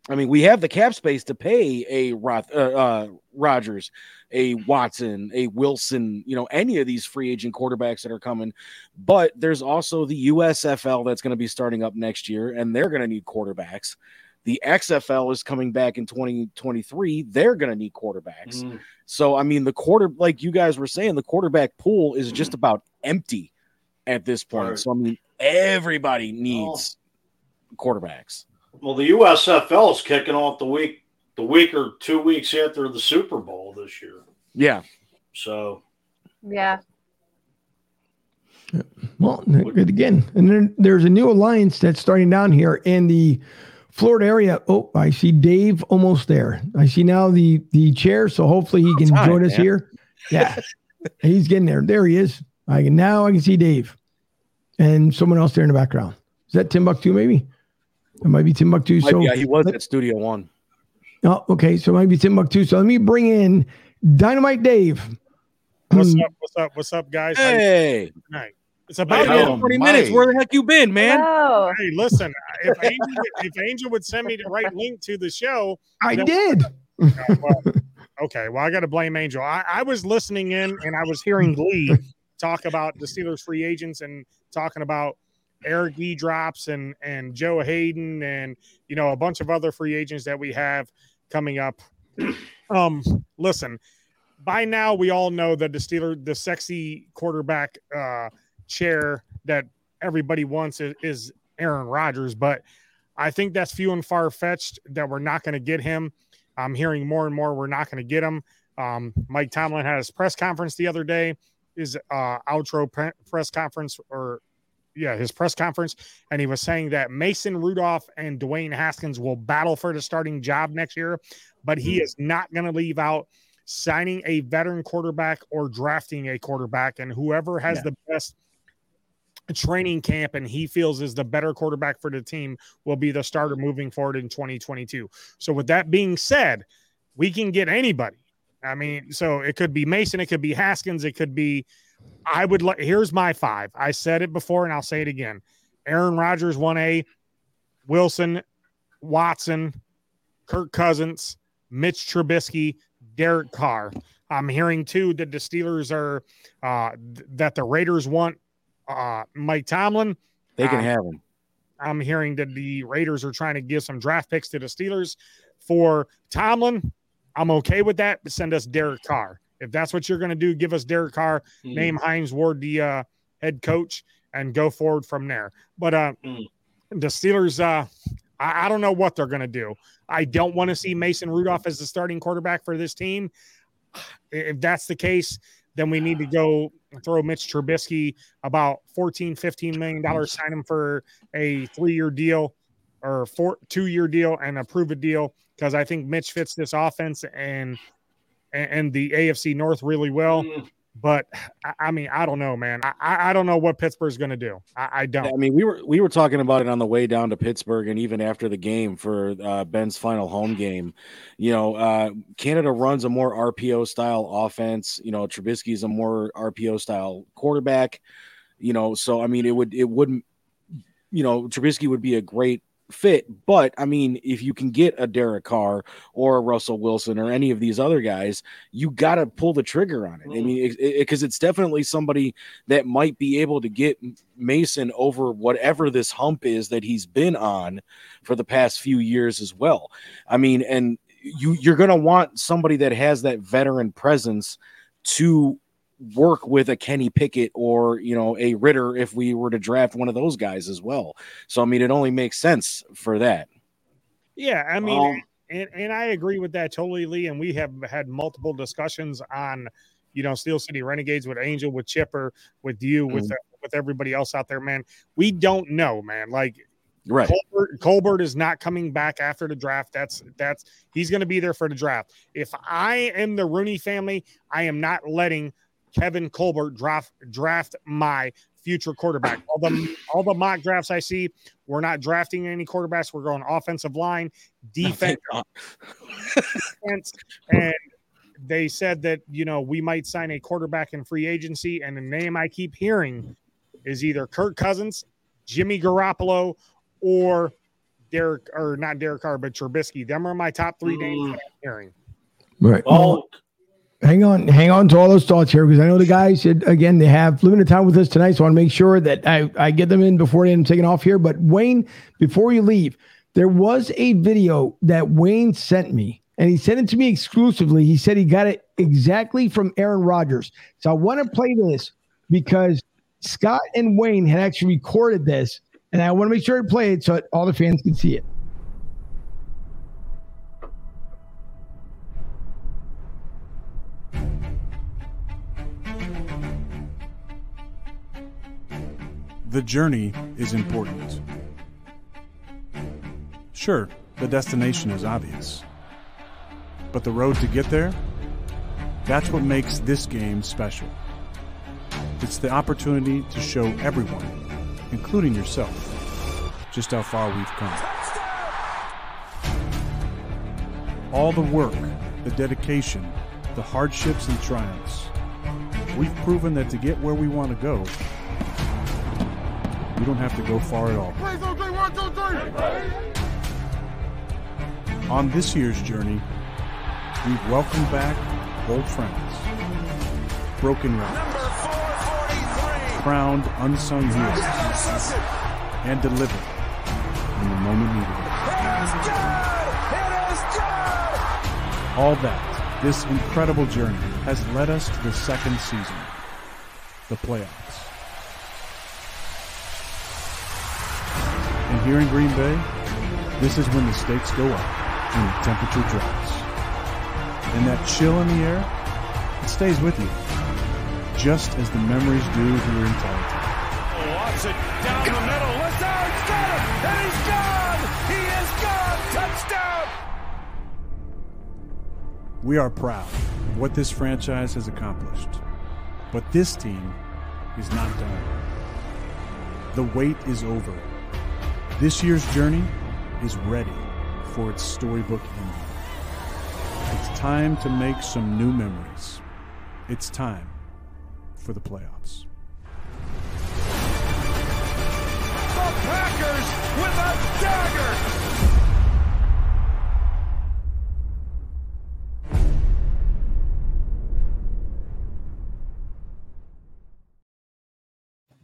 I mean, we have the cap space to pay a Roth, uh, uh, Rodgers, a Watson, a Wilson, you know, any of these free agent quarterbacks that are coming. But there's also the USFL that's going to be starting up next year, and they're going to need quarterbacks. The XFL is coming back in 2023. They're going to need quarterbacks. Mm. So, I mean, the quarter, like you guys were saying, the quarterback pool is just about empty at this point. Right. So, I mean, everybody needs quarterbacks. Well, the USFL is kicking off the week, the week or two weeks after the Super Bowl this year. Yeah. So Yeah. Well, good again. And then there's a new alliance that's starting down here in the Florida area. Oh, I see Dave almost there. I see now the the chair, so hopefully he oh, can time, join us man. here. Yeah, he's getting there. There he is. I can now I can see Dave and someone else there in the background. Is that Timbuktu? Maybe it might be Timbuktu. Might So be- yeah, he was at Studio One. oh, okay, so it might be Timbuktu. So let me bring in Dynamite Dave. What's Hmm. up? What's up? What's up, guys? Hey, doing? It's about Hello. you. 20 Mike. minutes. Where the heck you been, man? Oh, Hey, listen. If Angel, if Angel would send me the right link to the show, I did. uh, well, okay. Well, I got to blame Angel. I, I was listening in and I was hearing Glee talk about the Steelers free agents and talking about Eric drops and and Joe Haden and you know a bunch of other free agents that we have coming up. Um, listen, by now we all know that the Steeler, the sexy quarterback uh, chair that everybody wants is, is Aaron Rodgers, but I think that's few and far fetched that we're not going to get him. I'm hearing more and more we're not going to get him. Um, Mike Tomlin had his press conference the other day, his uh, outro pre- press conference, or yeah, his press conference, and he was saying that Mason Rudolph and Dwayne Haskins will battle for the starting job next year, but he mm-hmm. is not going to leave out signing a veteran quarterback or drafting a quarterback, and whoever has Yeah. the best training camp and he feels is the better quarterback for the team will be the starter moving forward in 2022. So with that being said, we can get anybody. I mean, so it could be Mason, it could be Haskins, it could be I would like here's my five. I said it before and I'll say it again. Aaron Rodgers 1A, Wilson, Watson, Kirk Cousins, Mitch Trubisky, Derek Carr. I'm hearing too that the Steelers are uh th- that the Raiders want uh Mike Tomlin. They can Um, have him. I'm hearing that the Raiders are trying to give some draft picks to the Steelers for Tomlin. I'm okay with that, but send us Derek Carr. If that's what you're going to do, give us Derek Carr, mm, name Hines Ward the uh, head coach, and go forward from there. But uh, Mm. the Steelers, uh, I, I don't know what they're going to do. I don't want to see Mason Rudolph as the starting quarterback for this team. If that's the case, then we need to go throw Mitch Trubisky about 14, 15 million dollars, sign him for a three year deal or four two year deal and approve a deal because I think Mitch fits this offense and and, and the AFC North really well. mm, But I, I mean, I don't know, man. I, I I don't know what Pittsburgh's going to do. I, I don't. I mean, we were we were talking about it on the way down to Pittsburgh, and even after the game for uh, Ben's final home game. You know, uh, Canada runs a more RPO style offense. You know, Trubisky's a more RPO style quarterback. You know, so I mean, it would it wouldn't. You know, Trubisky would be a great fit. But I mean, if you can get a Derek Carr or a Russell Wilson or any of these other guys, you got to pull the trigger on it. I mm-hmm. mean, because it, it, it's definitely somebody that might be able to get Mason over whatever this hump is that he's been on for the past few years as well. I mean, and you you're going to want somebody that has that veteran presence to work with a Kenny Pickett or you know a Ridder if we were to draft one of those guys as well. So I mean, it only makes sense for that. Yeah, I mean, um, and and I agree with that totally, Lee. And we have had multiple discussions on you know Steel City Renegades with Angel, with Chipper, with you, with mm-hmm. with everybody else out there, man. We don't know, man. Like Right. Colbert, Colbert, is not coming back after the draft. That's that's he's going to be there for the draft. If I am the Rooney family, I am not letting Kevin Colbert draft draft my future quarterback. All the all the mock drafts I see, we're not drafting any quarterbacks. We're going offensive line, defense, defense and they said that you know we might sign a quarterback in free agency, and the name I keep hearing is either Kirk Cousins, Jimmy Garoppolo, or Derek or not Derek Carr, but Trubisky. Them are my top three names mm. that I'm hearing. Right. Oh, hang on, hang on to all those thoughts here because I know the guys again they have limited time with us tonight, so I want to make sure that I, I get them in before end taking off here. But Wayne, before you leave, there was a video that Wayne sent me, and he sent it to me exclusively. He said he got it exactly from Aaron Rodgers. So I want to play this because Scott and Wayne had actually recorded this, and I want to make sure to play it so all the fans can see it. The journey is important. Sure, the destination is obvious. But the road to get there? That's what makes this game special. It's the opportunity to show everyone, including yourself, just how far we've come. All the work, the dedication, the hardships and triumphs. We've proven that to get where we want to go, you don't have to go far at all. On this year's journey, we've welcomed back old friends, broken records, crowned unsung heroes, and delivered when the moment needed. All that, this incredible journey, has led us to the second season, the playoffs. Here in Green Bay, this is when the stakes go up and the temperature drops. And that chill in the air, it stays with you, just as the memories do here in Titletown. Watson down the middle. Lazard's got him, and he's gone. He is gone. Touchdown. We are proud of what this franchise has accomplished, but this team is not done. The wait is over this year's journey is ready for its storybook ending. It's time to make some new memories. It's time for the playoffs. The Packers with a dagger!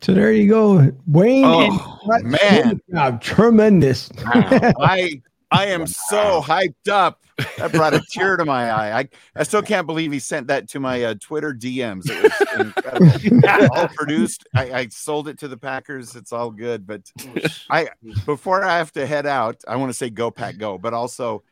So there you go, Wayne. Oh, man, job. tremendous. I I am so hyped up. That brought a tear to my eye. I, I still can't believe he sent that to my uh, Twitter DMs. It was all produced. I, I sold it to the Packers. It's all good. But I before I have to head out, I want to say go pack go. But also,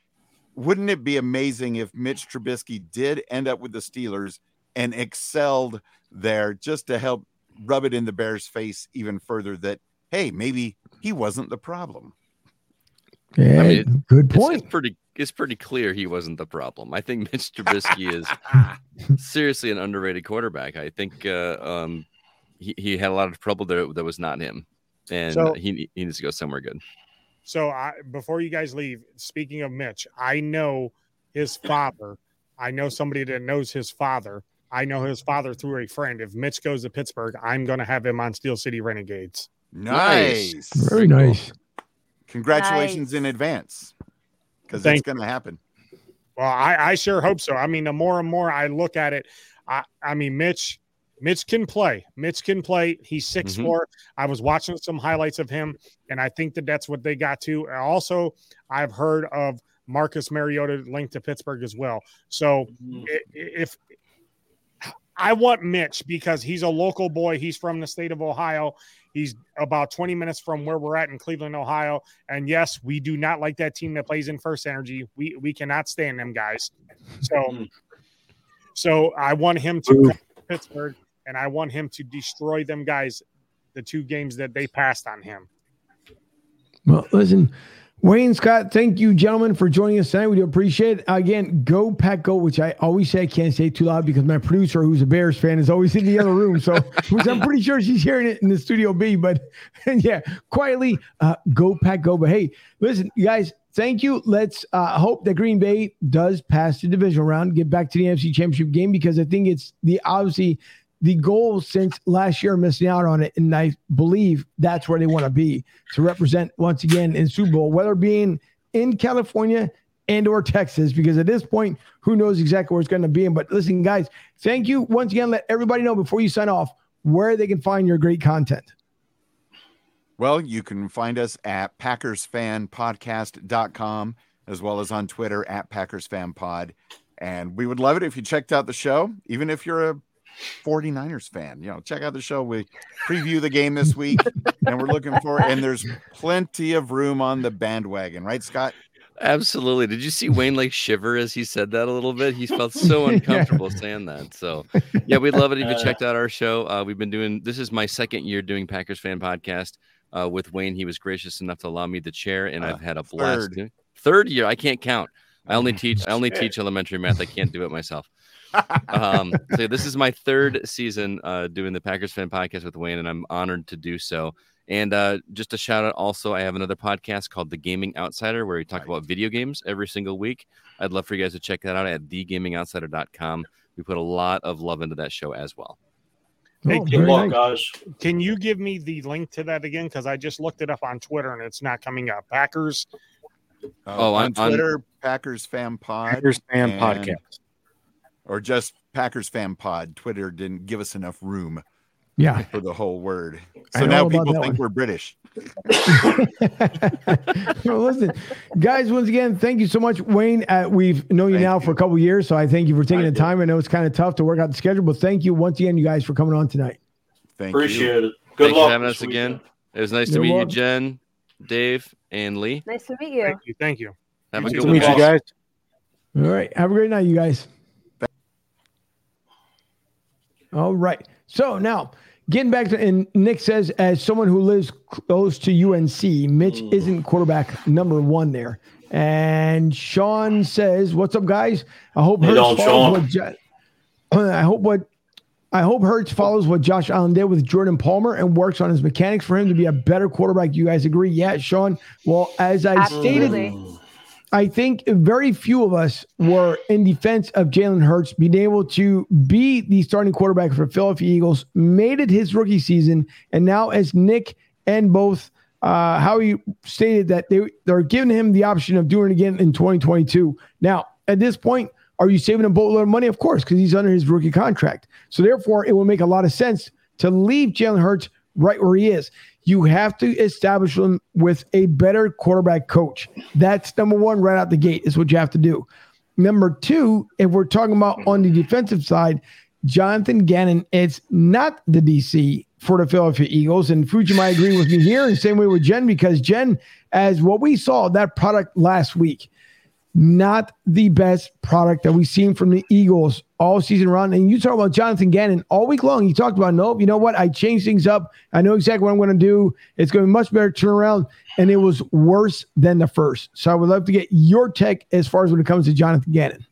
wouldn't it be amazing if Mitch Trubisky did end up with the Steelers and excelled there just to help rub it in the Bears' face even further that hey, maybe he wasn't the problem. Yeah, I mean, good point. It's, it's, pretty. It's pretty clear he wasn't the problem. I think Mitch Trubisky is seriously an underrated quarterback. I think uh, um, he he had a lot of trouble there that was not him, and so, he he needs to go somewhere good. So I, before you guys leave, speaking of Mitch, I know his father. I know somebody that knows his father I know his father through a friend. If Mitch goes to Pittsburgh, I'm going to have him on Steel City Renegades. Nice. Very nice. congratulations in advance because it's going to happen. Well, I, I sure hope so. I mean, the more and more I look at it, I, I mean, Mitch, Mitch can play. Mitch can play. He's 6 Mhm. four. I was watching some highlights of him, and I think that that's what they got to. Also, I've heard of Marcus Mariota linked to Pittsburgh as well. So i- i- if I want Mitch because he's a local boy, he's from the state of Ohio. He's about 20 minutes from where we're at in Cleveland, Ohio. And yes, we do not like that team that plays in First Energy. We we cannot stand them guys. So so I want him to come to Pittsburgh and I want him to destroy them guys the two games that they passed on him. Well, listen, Wayne Scott, thank you, gentlemen, for joining us tonight. We do appreciate it. Again, go Pack Go, which I always say I can't say too loud because my producer, who's a Bears fan, is always in the other room. So, which I'm pretty sure she's hearing it in the studio B. But yeah, quietly, uh, go Pack Go. But hey, listen, you guys, thank you. Let's uh, hope that Green Bay does pass the divisional round, get back to the NFC Championship game because I think it's the obviously the goal since last year missing out on it. And I believe that's where they want to be to represent once again in Super Bowl, whether being in California and or Texas, because at this point, who knows exactly where it's going to be. But listen, guys, thank you once again. Let everybody know before you sign off where they can find your great content. Well, you can find us at PackersFanPodcast.com as well as on Twitter at PackersFanPod. And we would love it if you checked out the show, even if you're a 49ers fan. You know, check out the show. We preview the game this week and we're looking for and there's plenty of room on the bandwagon, right, Scott? Absolutely. Did you see Wayne like shiver as he said that a little bit? He felt so Yeah. uncomfortable saying that. So, yeah, we'd love it if you checked out our show. Uh, we've been doing this is my second year doing Packers fan podcast uh, with Wayne. He was gracious enough to allow me the chair, and Uh, I've had a blast. third. Third year, I can't count. I only teach. I only teach elementary math. I can't do it myself. Um, so yeah, this is my third season uh, doing the Packers fan podcast with Wayne, and I'm honored to do so. And uh, just a shout out also, I have another podcast called The Gaming Outsider where we talk Right. about video games every single week. I'd love for you guys to check that out at thegamingoutsider.com. We put a lot of love into that show as well. Hey, Oh, good Good very luck, nice. guys. Can you give me the link to that again? Because I just looked it up on Twitter and it's not coming up. Packers. Oh, on on- on- Twitter, Packers Fan Pod, Packers fan and- podcast. Or just Packers Fan Pod. Twitter didn't give us enough room Yeah. for the whole word. So now people think one. we're British. well, listen, guys, once again, thank you so much, Wayne. Uh, we've known you Thank now you. for a couple years, so I thank you for taking Thank the you. time. I know it's kind of tough to work out the schedule, but thank you once again, you guys, for coming on tonight. Thank you. Appreciate it. Good Thanks luck for having this us again. It was nice You're to meet welcome. you, Jen, Dave, and Lee. Nice to meet you. Thank you. Thank you. Have You a good Good to meet you guys. All right. Have a great night, you guys. All right. So now getting back to, and Nick says, as someone who lives close to UNC, Mitch Mm. isn't quarterback number one there. And Sean says, "What's up, guys? I hope Hey, Hurts follows what Jo- I hope what I hope Hurts follows what Josh Allen did with Jordan Palmer and works on his mechanics for him to be a better quarterback. You guys agree? Yeah, Sean. Well, as I stated, Absolutely. I think very few of us were in defense of Jalen Hurts being able to be the starting quarterback for Philadelphia Eagles, made it his rookie season, and now as Nick and both uh, Howie stated that they they're giving him the option of doing it again in 2022. Now, at this point, are you saving a boatload of money? Of course, because he's under his rookie contract. So therefore, it will make a lot of sense to leave Jalen Hurts right where he is. You have to establish him with a better quarterback coach. That's number one right out the gate, is what you have to do. Number two, if we're talking about on the defensive side, Jonathan Gannon, it's not the DC for the Philadelphia Eagles. And Fuji might agree with me here, and same way with Jen, because Jen, as what we saw, that product last week, not the best product that we've seen from the Eagles all season round. And you talk about Jonathan Gannon all week long. He talked about, nope, you know what? I changed things up. I know exactly what I'm going to do. It's going to be much better turnaround. And it was worse than the first. So I would love to get your take as far as when it comes to Jonathan Gannon.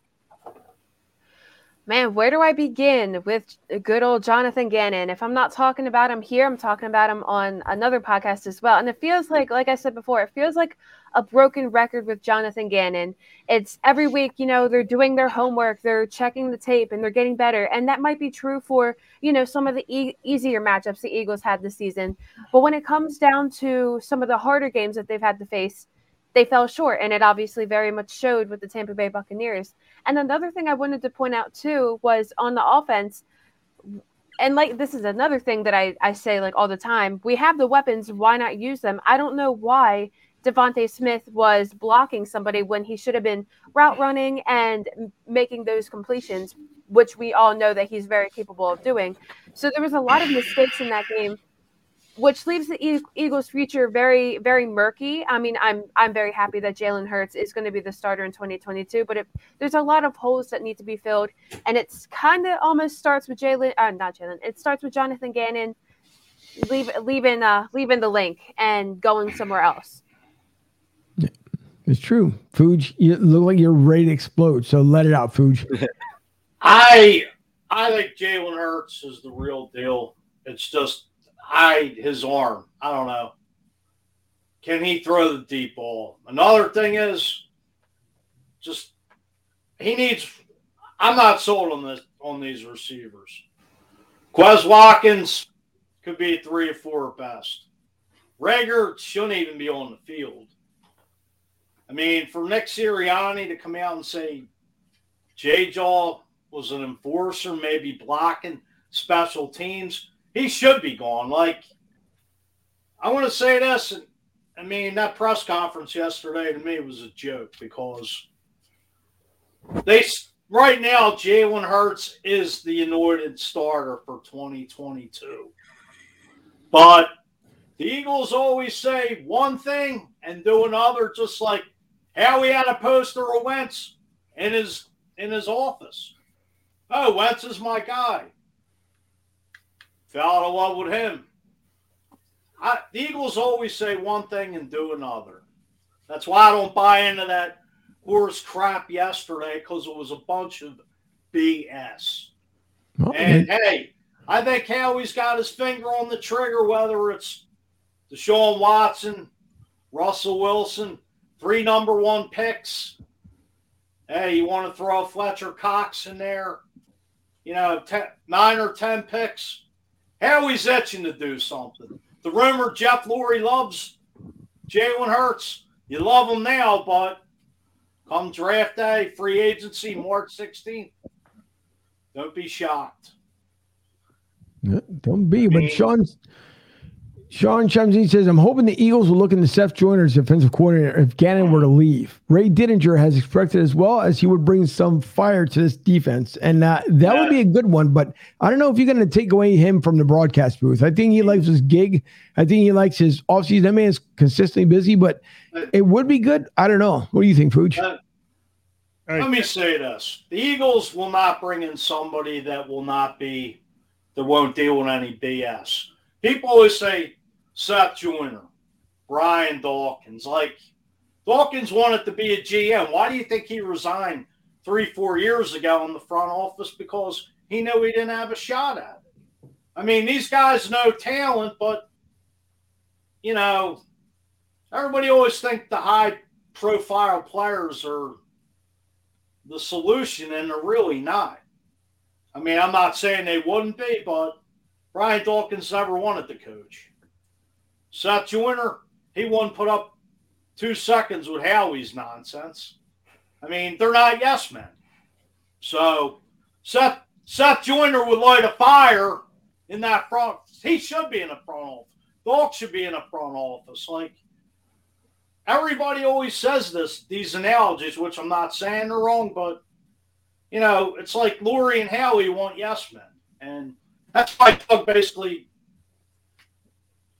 Man, where do I begin with good old Jonathan Gannon? If I'm not talking about him here, I'm talking about him on another podcast as well. And it feels like, like I said before, it feels like a broken record with Jonathan Gannon. It's every week, you know, they're doing their homework, they're checking the tape, and they're getting better. And that might be true for, you know, some of the e- easier matchups the Eagles had this season. But when it comes down to some of the harder games that they've had to face, they fell short. And it obviously very much showed with the Tampa Bay Buccaneers. And another thing I wanted to point out too was on the offense, and like this is another thing that I, I say like all the time. We have the weapons, why not use them? I don't know why DeVonta Smith was blocking somebody when he should have been route running and making those completions, which we all know that he's very capable of doing. So there was a lot of mistakes in that game which leaves the Eagles' future very, very murky. I mean, I'm I'm very happy that Jalen Hurts is going to be the starter in 2022, but it, there's a lot of holes that need to be filled, and it's kind of almost starts with Jalen, uh, not Jalen. It starts with Jonathan Gannon, leave, leaving uh, leaving the link and going somewhere else. It's true, Fuge. You look like you're ready to explode. So let it out, Fuge. I I think Jalen Hurts is the real deal. It's just hide his arm. I don't know. Can he throw the deep ball? Another thing is just he needs I'm not sold on this on these receivers. Quez Watkins could be three or four at best. Reagor shouldn't even be on the field. I mean, for Nick Sirianni to come out and say J Jaw was an enforcer, maybe blocking special teams, he should be gone. Like, I want to say this. I mean, that press conference yesterday to me was a joke because they right now Jalen Hurts is the anointed starter for 2022. But the Eagles always say one thing and do another, just like how he had a poster of Wentz in his in his office. Oh, Wentz is my guy fell out of love with him. I, the Eagles always say one thing and do another. That's why I don't buy into that horse crap yesterday because it was a bunch of BS. Well, and man. hey, I think Howie's got his finger on the trigger, whether it's Deshaun Watson, Russell Wilson, three number one picks. Hey, you want to throw Fletcher Cox in there? You know, ten, nine or 10 picks. Howie's itching to do something. The rumor Jeff Lurie loves Jalen Hurts. You love him now, but come draft day, free agency, March 16th, don't be shocked. Don't be. But Sean Sean Chemsey says, I'm hoping the Eagles will look into Seth Joyner as defensive coordinator if Gannon were to leave. Ray Didinger has expected as well as he would bring some fire to this defense. And uh, that yeah. would be a good one. But I don't know if you're going to take away him from the broadcast booth. I think he likes his gig. I think he likes his offseason. That man is consistently busy, but it would be good. I don't know. What do you think, Pooch? Uh, let me say this the Eagles will not bring in somebody that will not be, that won't deal with any BS. People always say, Seth Joyner, Brian Dawkins. Like Dawkins wanted to be a GM. Why do you think he resigned three, four years ago in the front office? Because he knew he didn't have a shot at it. I mean, these guys know talent, but you know, everybody always think the high profile players are the solution, and they're really not. I mean, I'm not saying they wouldn't be, but Brian Dawkins never wanted to coach. Seth Joyner, he won't put up two seconds with Howie's nonsense. I mean, they're not yes men. So Seth Seth Joyner would light a fire in that front. He should be in the front office. Dog should be in the front office. Like everybody always says this, these analogies, which I'm not saying they're wrong, but you know, it's like Lurie and Howie want yes men. And that's why Doug basically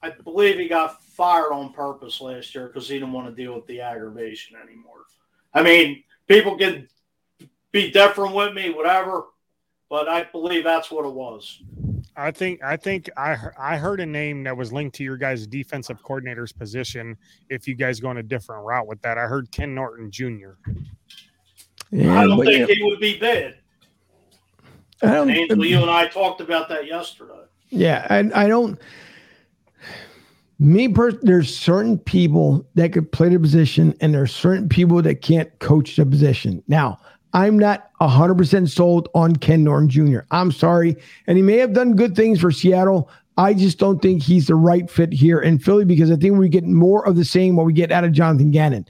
I believe he got fired on purpose last year because he didn't want to deal with the aggravation anymore. I mean, people can be different with me, whatever, but I believe that's what it was. I think I think I I heard a name that was linked to your guys' defensive coordinator's position. If you guys go on a different route with that, I heard Ken Norton Jr. Yeah, I don't think yeah. he would be bad. I don't, Angel, you and I talked about that yesterday. Yeah, and I don't. Me, per- there's certain people that could play the position, and there's certain people that can't coach the position. Now, I'm not 100% sold on Ken Norton Jr. I'm sorry. And he may have done good things for Seattle. I just don't think he's the right fit here in Philly because I think we get more of the same what we get out of Jonathan Gannon.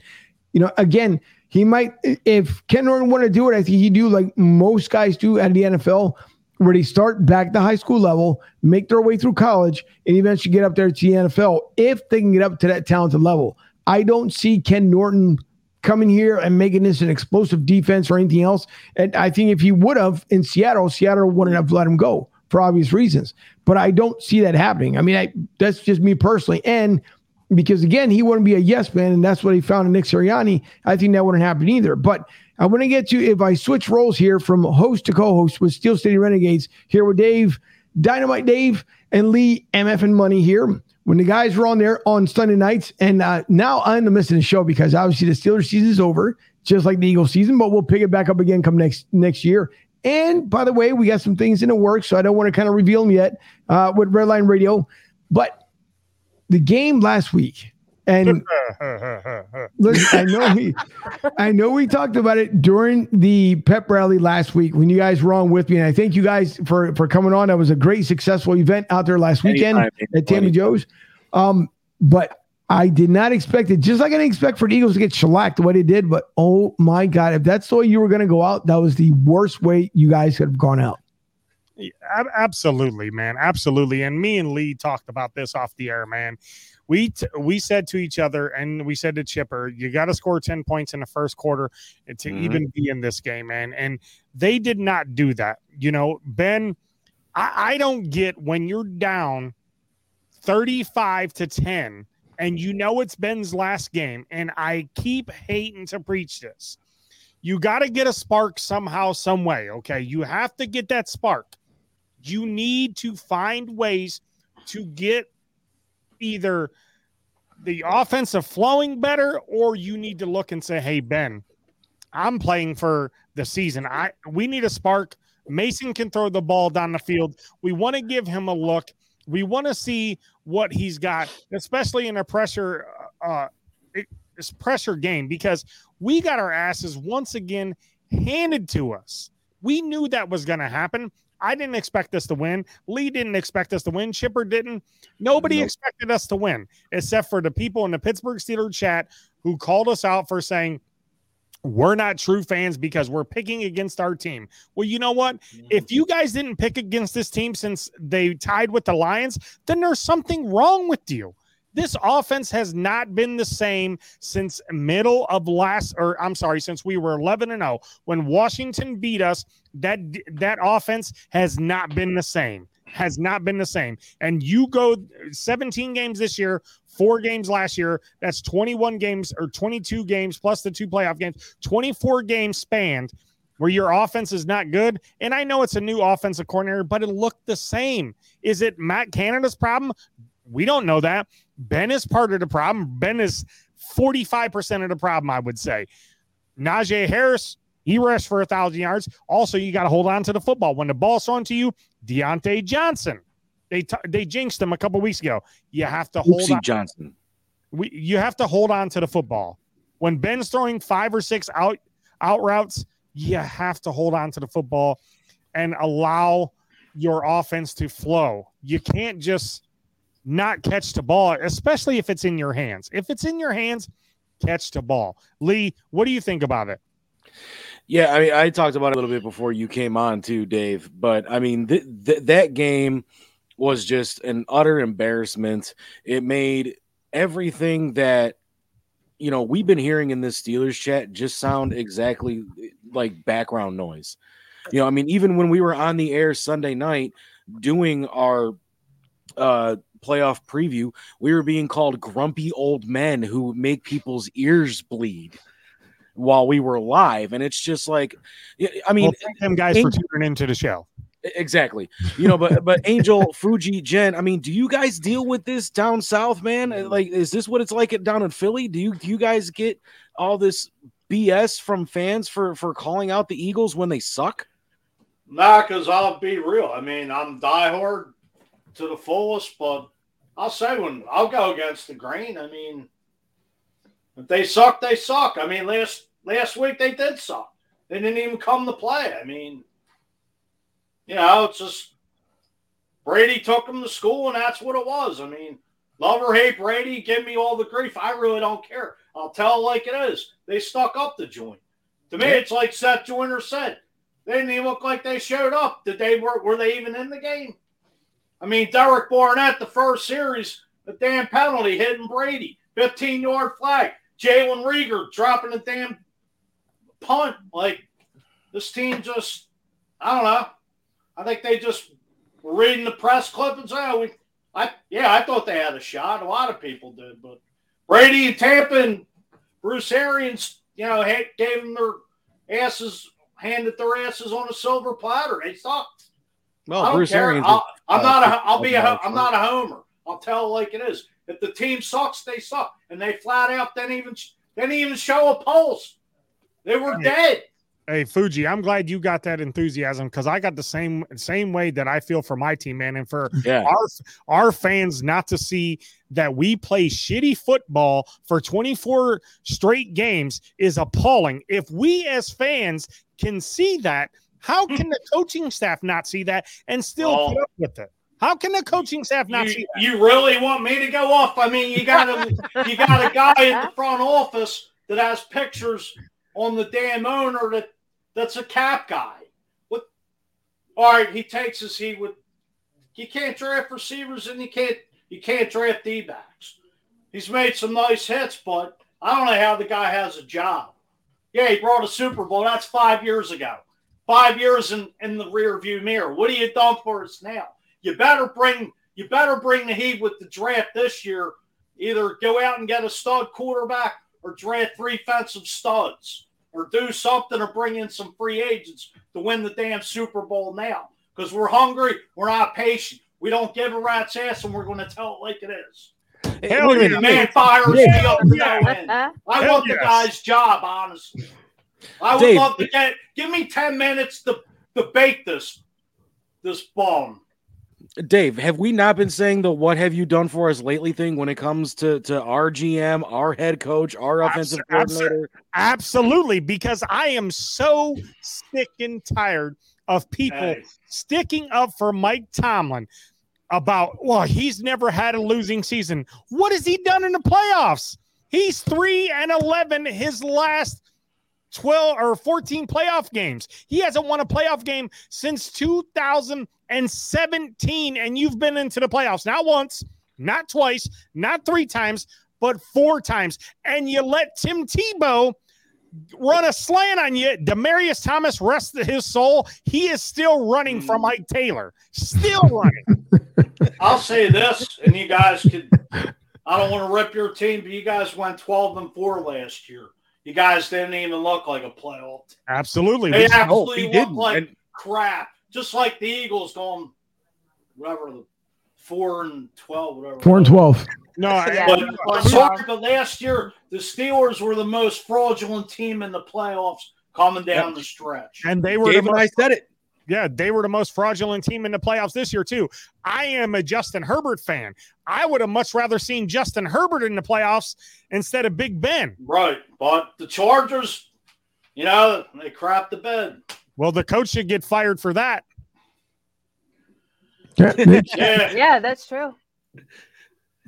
You know, again, he might, if Ken Norton wanted to do it, I think he'd do like most guys do at the NFL, where they start back the high school level, make their way through college, and eventually get up there to the NFL if they can get up to that talented level. I don't see Ken Norton coming here and making this an explosive defense or anything else. And I think if he would have in Seattle, Seattle wouldn't have let him go for obvious reasons. But I don't see that happening. I mean, I, that's just me personally. And because again, he wouldn't be a yes man, and that's what he found in Nick Sirianni. I think that wouldn't happen either. But I want to get to if I switch roles here from host to co-host with Steel City Renegades here with Dave, Dynamite Dave, and Lee MF and Money here when the guys were on there on Sunday nights. And uh, now I'm missing the show because obviously the Steelers season is over, just like the Eagles season, but we'll pick it back up again come next next year. And by the way, we got some things in the works, so I don't want to kind of reveal them yet uh, with Redline Radio. But the game last week, and listen, I know we, I know we talked about it during the pep rally last week when you guys were on with me, and I thank you guys for for coming on. That was a great, successful event out there last weekend Anytime, at Tammy Joe's. Um, but I did not expect it, just like I didn't expect for the Eagles to get shellacked the way they did. But oh my God, if that's the way you were going to go out, that was the worst way you guys could have gone out. Ab- Absolutely, man. Absolutely. And me and Lee talked about this off the air, man. We t- we said to each other, and we said to Chipper, you got to score ten points in the first quarter to Mhm. even be in this game, man. And they did not do that. You know, Ben, I, I don't get when you're down thirty-five to ten, and you know it's Ben's last game, and I keep hating to preach this. You got to get a spark somehow, some way. Okay, you have to get that spark you need to find ways to get either the offensive flowing better or you need to look and say hey ben i'm playing for the season. I we need a spark. Mason can throw the ball down the field. We want to give him a look. We want to see what he's got especially in a pressure uh it- this pressure game because we got our asses once again handed to us. We knew that was going to happen I didn't expect us to win. Lee didn't expect us to win. Chipper didn't. Nobody Nope. expected us to win, except for the people in the Pittsburgh Steelers chat who called us out for saying we're not true fans because we're picking against our team. Well, you know what? If you guys didn't pick against this team since they tied with the Lions, then there's something wrong with you. This offense has not been the same since middle of last or I'm sorry, since we were 11 and 0 when Washington beat us. That that offense has not been the same. Has not been the same. And you go 17 games this year, four games last year. That's 21 games or 22 games plus the two playoff games, 24 games spanned where your offense is not good. And I know it's a new offensive coordinator, but it looked the same. Is it Matt Canada's problem? We don't know that. Ben is part of the problem. Ben is 45% of the problem, I would say. Najee Harris, he rushed for a thousand yards. Also, you got to hold on to the football. When the ball's thrown to you, Diontae Johnson. They t- they jinxed him a couple weeks ago. You have to hold Oopsie on. Johnson. We, you have to hold on to the football. When Ben's throwing five or six out out routes, you have to hold on to the football and allow your offense to flow. You can't just not catch the ball, especially if it's in your hands. If it's in your hands, catch the ball. Lee, what do you think about it? Yeah, I mean, I talked about it a little bit before you came on too, Dave. But I mean, th- th- that game was just an utter embarrassment. It made everything that you know we've been hearing in this Steelers chat just sound exactly like background noise. You know, I mean, even when we were on the air Sunday night doing our uh playoff preview, we were being called grumpy old men who make people's ears bleed while we were live. And it's just like, I mean, well, thank them guys for tuning into the show. exactly. You know, but but Angel, Fuji, Jen, I mean, do you guys deal with this down south, man? Uh, like, is this what it's like it down in Philly? Do you do you guys get all this BS from fans for for calling out the Eagles when they suck? Nah, because I'll be real. I mean, I'm diehard to the fullest, but I'll say when I'll go against the grain. I mean, if they suck, they suck. I mean, last last week they did suck. They didn't even come to play. I mean, you know, it's just Brady took them to school, and that's what it was. I mean, love or hate Brady, give me all the grief. I really don't care. I'll tell like it is. They stuck up the joint. To me, it's like Seth Joyner said. They didn't even look like they showed up. Did they were were they even in the game? I mean, Derek Barnett, the first series, a damn penalty hitting Brady, 15 yard flag. Jalen Reagor dropping a damn punt. Like this team just, I don't know. I think they just were reading the press clip and saying, oh, we, I, yeah, I thought they had a shot. A lot of people did, but Brady and Tampa and Bruce Arians, you know, had, gave them their asses, handed their asses on a silver platter. They sucked. I Well, don't Bruce care. Arians. I'll, I'm uh, not a. I'll be a. I'm not a homer. I'll tell it like it is. If the team sucks, they suck, and they flat out didn't even didn't even show a pulse. They were Yeah. dead. Hey Fuji, I'm glad you got that enthusiasm because I got the same same way that I feel for my team, man, and for Yeah. our our fans not to see that we play shitty football for 24 straight games is appalling. If we as fans can see that, how can the coaching staff not see that and still Well, put up with it? How can the coaching staff not see that? you really want me to go off? I mean, you got a you got a guy in the front office that has pictures on the damn owner that that's a cap guy. What? All right, he takes his he would. You can't draft receivers and you can't you can't draft D backs. He's made some nice hits, but I don't know how the guy has a job. Yeah, he brought a Super Bowl. That's five years ago. Five years in, in the rear view mirror. What have you done for us now? You better bring you better bring the heat with the draft this year. Either go out and get a stud quarterback or draft three defensive studs or do something or bring in some free agents to win the damn Super Bowl now. Because we're hungry, we're not patient. We don't give a rat's ass and we're going to tell it like it is. Hell yeah. The man fires me up to no end. Uh, I Hell want the guy's job, honestly. I would Dave. love to get give me 10 minutes to, to bake this this bomb. Dave, have we not been saying the "What have you done for us lately" thing when it comes to to our GM, our head coach, our offensive coordinator? Absolutely, because I am so sick and tired of people Hey. sticking up for Mike Tomlin about, well, he's never had a losing season. What has he done in the playoffs? He's 3 and 11 his last 12 or 14 playoff games. He hasn't won a playoff game since 2017 and you've been into the playoffs not once, not twice, not three times, but four times and you let Tim Tebow run a slant on you. Demaryius Thomas, rest of his soul, he is still running from Ike Taylor. Still running. I'll say this, and you guys could. I don't want to rip your team, but you guys went 12 and 4 last year. You guys didn't even look like a playoff. team. Absolutely. They absolutely he looked didn't. like And- crap. Just like the Eagles going, whatever, the 4 and 12, whatever. Four and twelve. no, Yeah. But, Four but and sorry, but last year, the Steelers were the most fraudulent team in the playoffs coming down the stretch. and they were the Dave and I said it. Yeah, they were the most fraudulent team in the playoffs this year too. I am a Justin Herbert fan. I would have much rather seen Justin Herbert in the playoffs instead of Big Ben. Right. But the Chargers, you know, they crapped the bed. Well, the coach should get fired for that. Yeah, Yeah. yeah, that's true.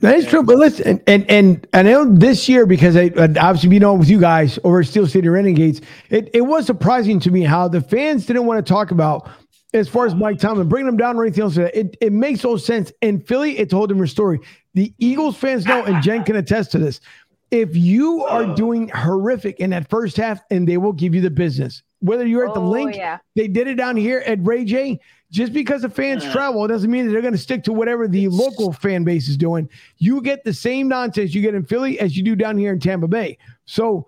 That is true, but listen, and and, and I know this year because I obviously you know with you guys over at Steel City Renegades, it, it was surprising to me how the fans didn't want to talk about as far as Mike Tomlin bringing him down or anything else. It it makes no sense. In Philly, it's a whole different story. The Eagles fans know, and Jen can attest to this. If you are doing horrific in that first half, and they will give you the business, whether you're at the Oh, Linc, yeah. they did it down here at Ray J. Just because the fans Yeah. travel, doesn't mean that they're going to stick to whatever the local fan base is doing. You get the same nonsense you get in Philly as you do down here in Tampa Bay. So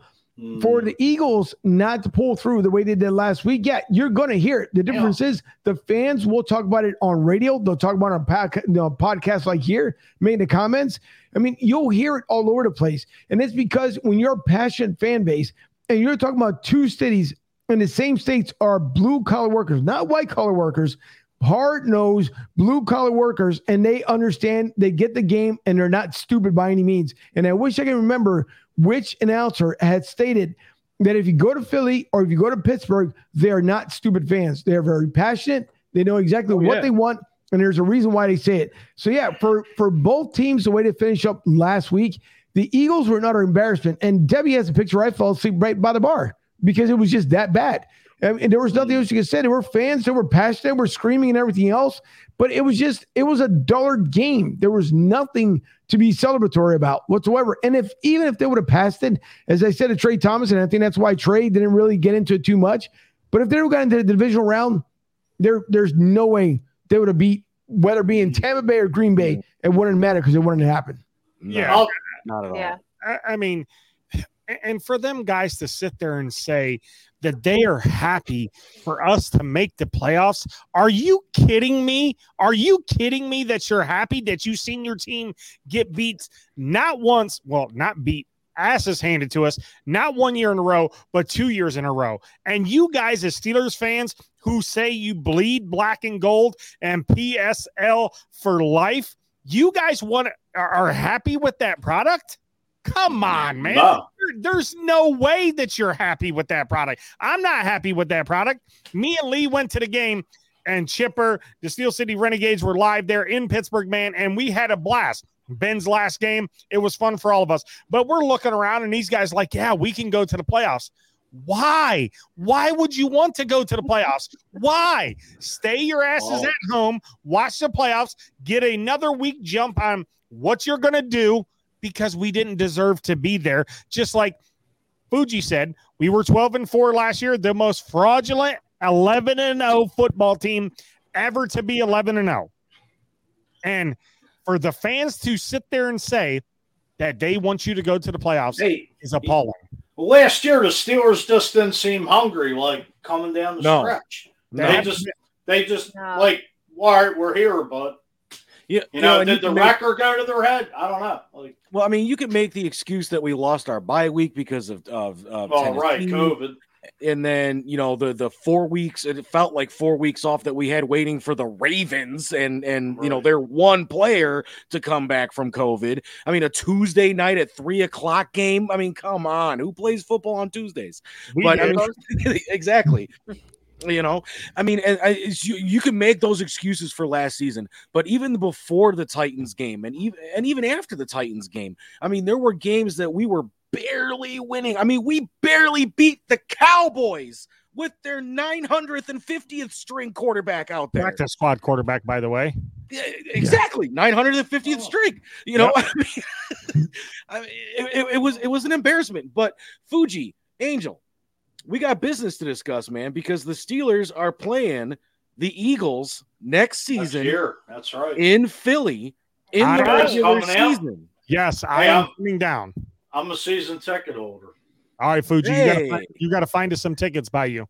for hmm. the Eagles not to pull through the way they did last week, yeah, you're going to hear it. The difference is the fans will talk about it on radio. They'll talk about it on podca- you know, podcasts like here, make the comments. I mean, you'll hear it all over the place. And it's because when you're a passionate fan base and you're talking about two cities in the same states are blue collar workers, not white collar workers, hard nosed blue collar workers, and they understand, they get the game, and they're not stupid by any means. And I wish I can remember which announcer had stated that if you go to Philly or if you go to Pittsburgh, they are not stupid fans. They are very passionate. They know exactly Oh, what yeah. they want, and there's a reason why they say it. So yeah, for for both teams, the way to finish up last week, the Eagles were an utter embarrassment. And Debbie has a picture. I fell asleep right by the bar because it was just that bad. And mean, there was nothing else you could say. There were fans that were passionate, were screaming and everything else, but it was just it was a duller game. There was nothing to be celebratory about whatsoever. And if even if they would have passed it, as I said to Trey Thomas, and I think that's why Trey didn't really get into it too much. But if they would have gotten into the divisional round, there there's no way they would have beat whether it be in Tampa Bay or Green Bay. It wouldn't matter because it wouldn't happen. No, Yeah. I'll- not at all. Yeah. I, I mean, and for them guys to sit there and say that they are happy for us to make the playoffs, are you kidding me? Are you kidding me that you're happy that you've seen your team get beat not once, well, not beat, asses handed to us, not one year in a row, but two years in a row. And you guys, as Steelers fans who say you bleed black and gold and PSL for life, you guys want are happy with that product? Come on, man. No. There- there's no way that you're happy with that product. I'm not happy with that product. Me and Lee went to the game, and Chipper, the Steel City Renegades, were live there in Pittsburgh, man, and we had a blast. Ben's last game, it was fun for all of us. But we're looking around, and these guys like, yeah, we can go to the playoffs. Why? Why would you want to go to the playoffs? Why? Stay your asses Oh. at home, watch the playoffs, get another week jump on what you're going to do because we didn't deserve to be there. Just like Fuji said, we were 12 and 4 last year, the most fraudulent 11 and 0 football team ever to be 11 and 0. And for the fans to sit there and say that they want you to go to the playoffs Hey, is appalling. last year the Steelers just didn't seem hungry, like coming down the No. stretch. No. They just, they just No. like, all right, we're here, but Yeah, you know, and did you the make- record go to their head? I don't know. Like, Well, I mean, you could make the excuse that we lost our bye week because of of, of oh, right, COVID. and then you know the the four weeks. It felt like four weeks off that we had waiting for the Ravens and and you know their one player to come back from COVID. I mean, a Tuesday night at three o'clock game. I mean, come on, who plays football on Tuesdays? We but I mean, exactly. You know, I mean, and I, you you can make those excuses for last season, but even before the Titans game, and even and even after the Titans game, I mean, there were games that we were barely winning. I mean, we barely beat the Cowboys with their 950th string quarterback out there. practice squad quarterback, by the way. Yeah, exactly 950th Oh. string you know I mean, I mean it, it- it was it was an embarrassment but fuji angel we got business to discuss man because the steelers are playing the eagles next Next season year. That's right. in philly in I the regular Coming out. season Yes, I Yeah. am coming down. I'm a season ticket holder. All right, Fuji, Hey. you gotta find us some tickets by you.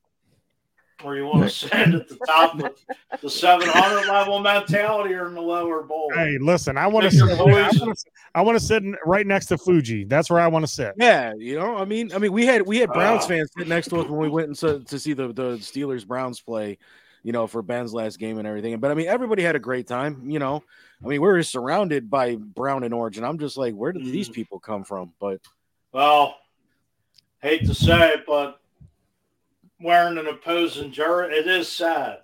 Or you want to send at the top of the 700 level mentality or in the lower bowl? Hey, listen, I want to sit. I want to. I want to sit right next to Fuji. That's where I want to sit. yeah you know i mean i mean we had we had browns Ah. fans sit next to us when we went and so, to see the the steelers browns play you know for ben's last game and everything but i mean everybody had a great time you know i mean we were surrounded by brown and orange and i'm just like where did these Mm. people come from but Well, hate to say it, but wearing an opposing jersey, it is sad.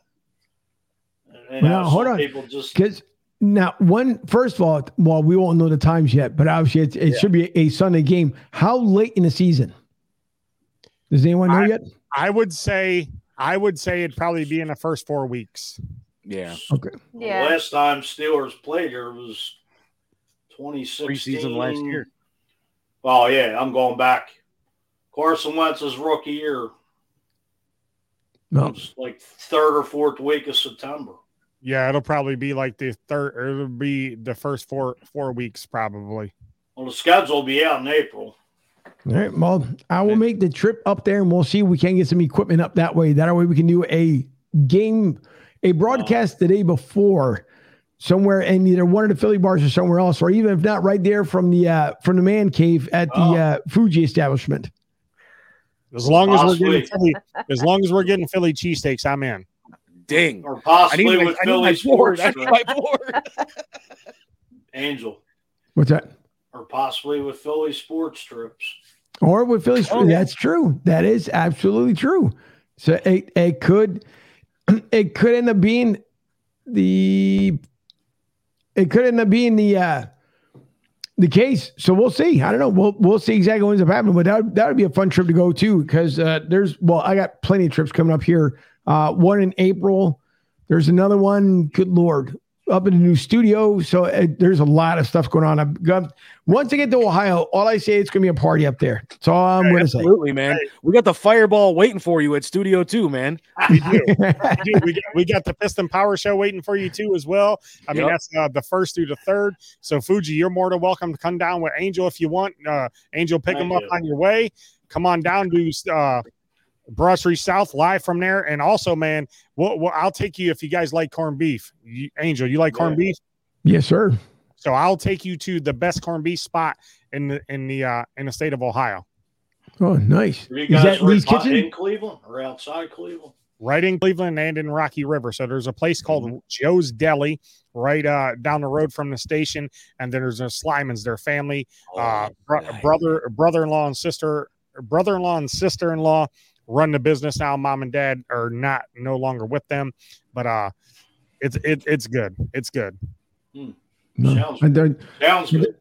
You know, Well, hold on. People just Because now, one first of all, well, we won't know the times yet, but obviously it's, it should be a Sunday game. How late in the season? Does anyone know I- yet? I would say. I would say it'd probably be in the first four weeks. yeah Okay. the Yeah. last time Steelers played here was 2016. preseason last year Well, yeah, I'm going back. Carson Wentz's rookie year. It No. was like third or fourth week of September. Yeah, it'll probably be like the third. Or it'll be the first four four weeks probably. Well, the schedule will be out in April. All right. Well, I will make the trip up there and we'll see if we can get some equipment up that way. That way we can do a game, a broadcast the day before somewhere in either one of the Philly bars or somewhere else, or even if not right there from the uh from the man cave at the Oh. uh Fuji establishment. As long as we're getting Philly, as long as we're getting Philly cheesesteaks, I'm in. Ding. Or I possibly need, my, with I need my Philly board. sports I need my board. Angel. What's that? Or possibly with Philly sports strips. Or with Philly, Oh, yeah. that's true. That is absolutely true. So it, it could it could end up being the it could end up being the uh the case. So we'll see. I don't know. We'll we'll see exactly what ends up happening. But that that would be a fun trip to go to because uh, there's well, I got plenty of trips coming up here. Uh, one in April. There's another one. Good lord, up in the new studio. So uh, there's a lot of stuff going on. I've got once I get to Ohio, all I say it's going to be a party up there. That's all I'm going to say. Absolutely, man. We got the fireball waiting for you at Studio Two, man. We do. we, do. we, got, we got the Piston Power Show waiting for you too, as well. I mean, Yep. that's uh, the first through the third. So Fuji, you're more than welcome to come down with Angel if you want. Uh, Angel, pick Thank them up on your way. Come on down to uh, Broad Street South live from there. And also, man, we'll, we'll, I'll take you if you guys like corned beef. You, Angel, you like corned beef? yes, sir. So I'll take you to the best corned beef spot in the in the uh, in the state of Ohio. Oh, nice. Is that were Kitchen in Cleveland or outside Cleveland? right in Cleveland and in Rocky River. So there's a place called Joe's Deli right uh, down the road from the station, and then there's a Slyman's, their family, uh, bro- nice. brother, brother-in-law and sister, brother-in-law and sister-in-law run the business now. Mom and dad are not no longer with them, but uh, it's it, it's good. It's good. No, Sounds- I don't- Sounds good.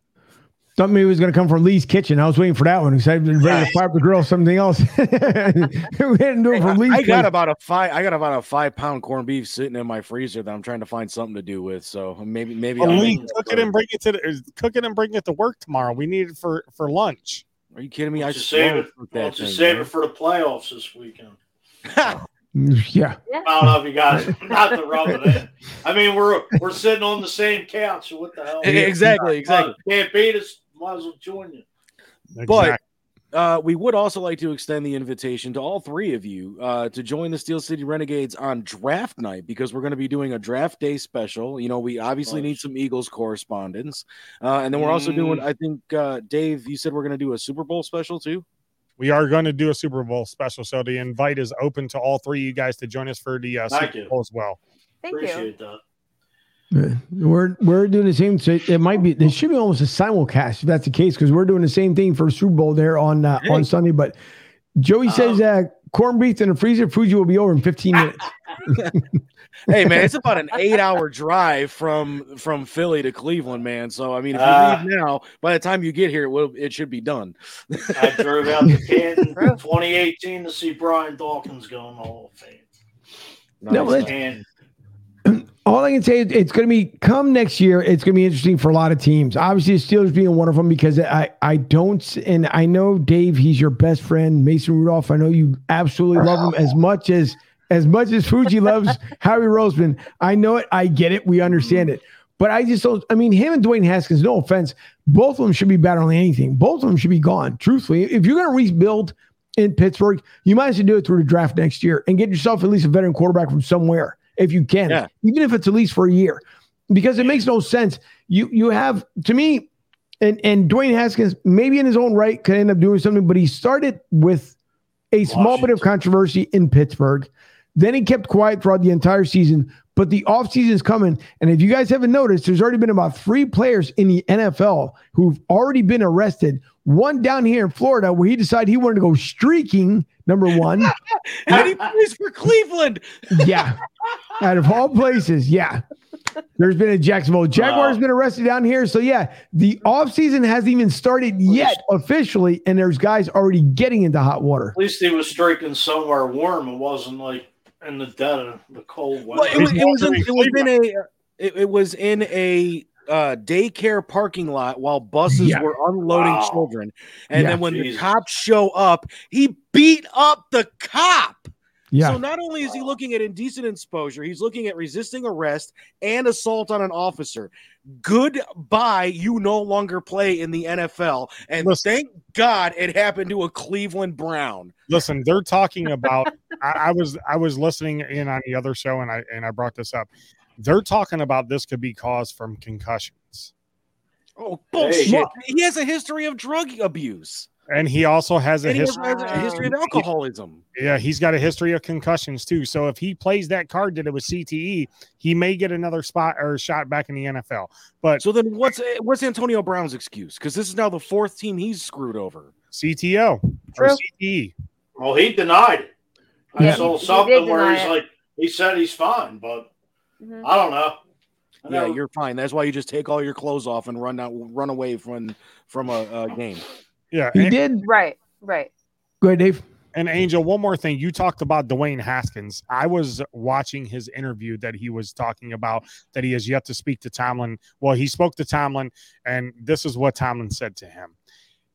thought maybe it was going to come from Lee's Kitchen. I was waiting for that one because I've been ready to fire the grill something else. we didn't do it from Lee's I got place. about a five. I got about a five pound corned beef sitting in my freezer that I'm trying to find something to do with. So maybe maybe Well, I'll Lee, make it cook it and bring it to the, cook it and bring it to work tomorrow. We need it for for lunch. Are you kidding me? I Just save it. cook Why that don't you thing, save man. it for the playoffs this weekend? Yeah. I don't know if you guys. Not to rub it in. I mean, we're we're sitting on the same couch. So what the hell? Exactly, exactly. Uh, can't beat us. Might as well join you. But uh, we would also like to extend the invitation to all three of you uh, to join the Steel City Renegades on draft night because we're going to be doing a draft day special. You know, we obviously need some Eagles correspondence. Uh, and then we're also doing, Mm. I think, uh, Dave, you said we're going to do a Super Bowl special too? We are going to do a Super Bowl special, so the invite is open to all three of you guys to join us for the uh, Super you. Bowl as well. Thank you. Appreciate that. Yeah. We're we're doing the same. So it might be there should be almost a simulcast if that's the case because we're doing the same thing for Super Bowl there on uh, on Sunday. But Joey says uh, corned beef in the freezer. Fuji will be over in 15 minutes. Hey man, it's about an eight-hour drive from from Philly to Cleveland, man. So I mean, if you Ah. leave now, by the time you get here, it will it should be done. I drove out to Canton in 2018 to see Brian Dawkins go in the Hall of Fame. No, Nice. let's- And All I can say is it's going to be come next year. It's going to be interesting for a lot of teams. Obviously, the Steelers being one of them because I I don't and I know Dave. He's your best friend, Mason Rudolph. I know you absolutely love him as much as as much as Fuji loves Harry Roseman. I know it. I get it. We understand it. But I just don't. I mean, him and Dwayne Haskins. No offense, both of them should be battling anything. Both of them should be gone. Truthfully, if you're going to rebuild in Pittsburgh, you might as well do it through the draft next year and get yourself at least a veteran quarterback from somewhere if you can, Yeah. even if it's at least for a year, because it makes no sense. You you have to me, and and Dwayne Haskins maybe in his own right could end up doing something, but he started with a small bit of controversy in Pittsburgh. Then he kept quiet throughout the entire season. But the offseason is coming. And if you guys haven't noticed, there's already been about three players in the NFL who've already been arrested. One down here in Florida where he decided he wanted to go streaking, number one. and he plays for Cleveland. Yeah. Out of all places, yeah. There's been a Jacksonville Jaguars Wow. been arrested down here. So yeah, the offseason hasn't even started yet officially, and there's guys already getting into hot water. at least he was streaking somewhere warm. It wasn't like in the dead of the cold weather. Well, it was, it was, in, it was in a it, it was in a uh, daycare parking lot while buses Yeah. were unloading Wow. children, and Yeah. then when Jesus. the cops show up, he beat up the cop. Yeah. So not only is he looking at indecent exposure, he's looking at resisting arrest and assault on an officer. Goodbye, you no longer play in the NFL, and Listen. thank God it happened to a Cleveland Brown. Listen, they're talking about. I, I was I was listening in on the other show, and I and I brought this up. They're talking about this could be caused from concussions. Oh Hey. bullshit! He has a history of drug abuse. and he also has a And history. has a history of alcoholism. Yeah, he's got a history of concussions too. So if he plays that card that it was CTE, he may get another spot or shot back in the NFL. But So then, what's what's Antonio Brown's excuse? Because this is now the fourth team he's screwed over. CTO or CTE. Well, he denied it. I Yeah, saw he something where he's it. like, he said he's fine, but Mhm. I don't know. I Yeah, never- you're fine. That's why you just take all your clothes off and run out, run away from from a, a game. Yeah, He and, did. Right, right. Go ahead, Dave. and Angel, one more thing. You talked about Dwayne Haskins. I was watching his interview that he was talking about that he has yet to speak to Tomlin. Well, he spoke to Tomlin, and this is what Tomlin said to him.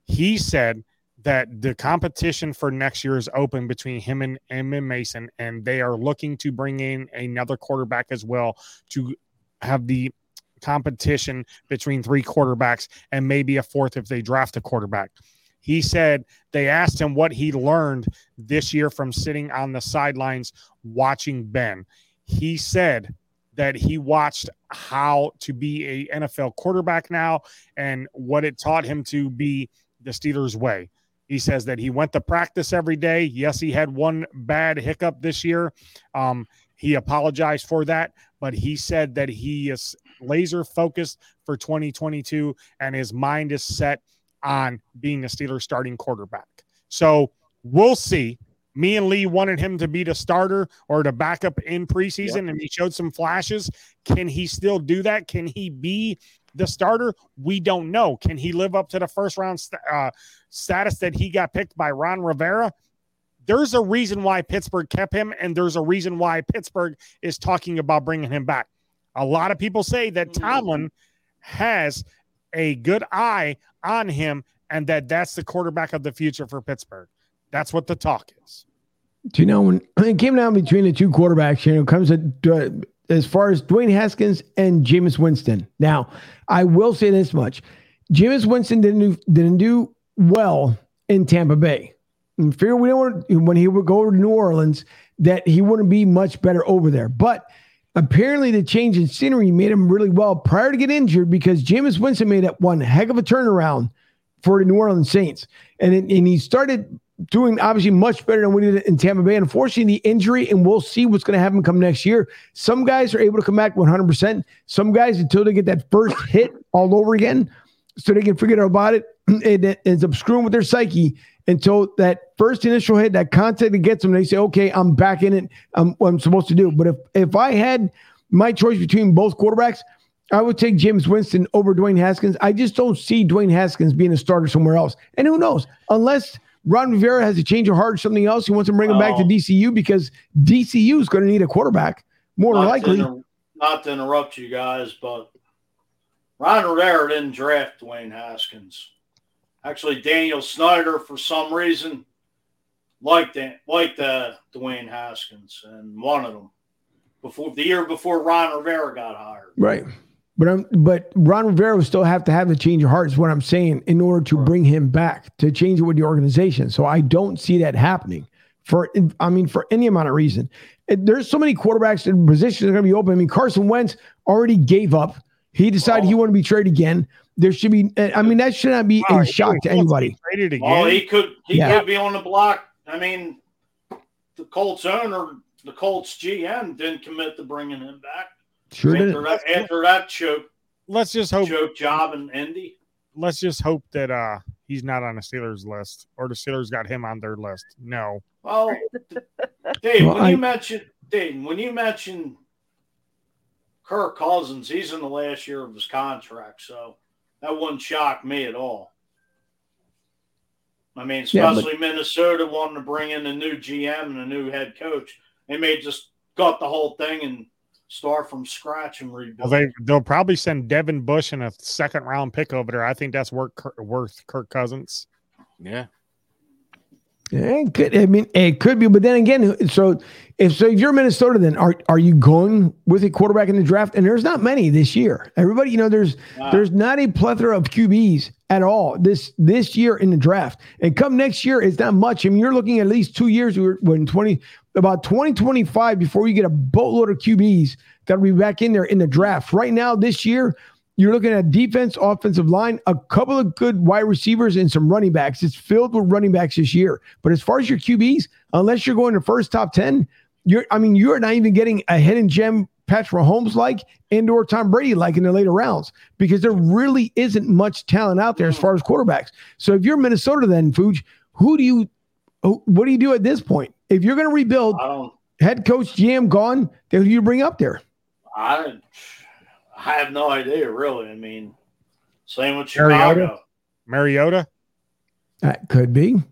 He said that the competition for next year is open between him and Emma Mason, and they are looking to bring in another quarterback as well to have the competition between three quarterbacks and maybe a fourth if they draft a quarterback. He said they asked him what he learned this year from sitting on the sidelines watching Ben. He said that he watched how to be a NFL quarterback now and what it taught him to be the Steelers way. He says that he went to practice every day. Yes, he had one bad hiccup this year. Um, he apologized for that, but he said that he is laser focused for 2022 and his mind is set on being a Steelers starting quarterback. So we'll see. Me and Lee wanted him to be the starter or the backup in preseason, and he showed some flashes. Can he still do that? Can he be the starter? We don't know. Can he live up to the first round st- uh, status that he got picked by Ron Rivera? There's a reason why Pittsburgh kept him, and there's a reason why Pittsburgh is talking about bringing him back. A lot of people say that Tomlin has a good eye on him and that that's the quarterback of the future for Pittsburgh. That's what the talk is. Do you know when it came down between the two quarterbacks, you know, it comes to, uh, as far as Dwayne Haskins and Jameis Winston. Now, I will say this much: Jameis Winston didn't do, didn't do well in Tampa Bay. And figure we don't want when he would go to New Orleans that he wouldn't be much better over there. But apparently, the change in scenery made him really well prior to get injured because Jameis Winston made that one heck of a turnaround for the New Orleans Saints, and and he started doing obviously much better than we did in Tampa Bay. Unfortunately, the injury, and we'll see what's going to happen come next year. Some guys are able to come back 100%. Some guys, until they get that first hit all over again, so they can forget about it, it, ends up screwing with their psyche until that first initial hit, that contact that gets them, they say, okay, I'm back in it. I'm what I'm supposed to do. But if, if I had my choice between both quarterbacks, I would take Jameis Winston over Dwayne Haskins. I just don't see Dwayne Haskins being a starter somewhere else. And who knows? Unless Ron Rivera has a change of heart or something else, he wants to bring him back to. DCU because DCU is going to need a quarterback more than not likely. To inter- not to interrupt you guys, but Ron Rivera didn't draft Dwayne Haskins. Actually, Daniel Snyder, for some reason, liked it, liked uh, Dwayne Haskins and wanted him before the year before Ron Rivera got hired. Right. But I'm but Ron Rivera would still have to have the change of heart, is what I'm saying, in order to bring him back to change it with the organization. So I don't see that happening for I mean, for any amount of reason. There's so many quarterbacks in positions that are gonna be open. I mean, Carson Wentz already gave up. He decided he wanted to be traded again. There should be eh, I mean, that should not be Wow, a he shock to be anybody. Traded again. Well, he could he Yeah. could be on the block. I mean, the Colts owner, the Colts GM, didn't commit to bringing him back Sure did. after that, after that choke let's just hope. choke job in Indy. Let's just hope that uh he's not on the Steelers list or the Steelers got him on their list. No. Well, Dave, Well, when I- you mentioned Dave, when you mentioned Kirk Cousins, he's in the last year of his contract, so that wouldn't shock me at all. I mean, Yeah, but- especially Minnesota wanting to bring in a new GM and a new head coach. They may just gut the whole thing and start from scratch and Well, rebuild. they they'll probably send Devin Bush and a second round pick over there. I think that's worth worth Kirk Cousins. Yeah. Yeah, it could. I mean, it could be, but then again, so if so, if you're Minnesota, then are are you going with a quarterback in the draft? And there's not many this year. Everybody, you know, there's Wow. there's not a plethora of QBs at all this this year in the draft. And come next year, it's not much. I mean, you're looking at least two years. We're when twenty about twenty twenty five before you get a boatload of QBs that will be back in there in the draft. Right now, this year, You're looking at defense, offensive line, a couple of good wide receivers, and some running backs. It's filled with running backs this year. But as far as your QBs, unless you're going to first top 10, you're I mean, you're not even getting a hidden gem Patrick Mahomes like and or Tom Brady like in the later rounds because there really isn't much talent out there as far as quarterbacks. So if you're Minnesota, then Fuge, who do you, Oh, what do you do at this point? If you're going to rebuild, I don't. head coach GM gone, then who do you bring up there? I I have no idea really. I mean, same with Mariota? Mariota. That could be.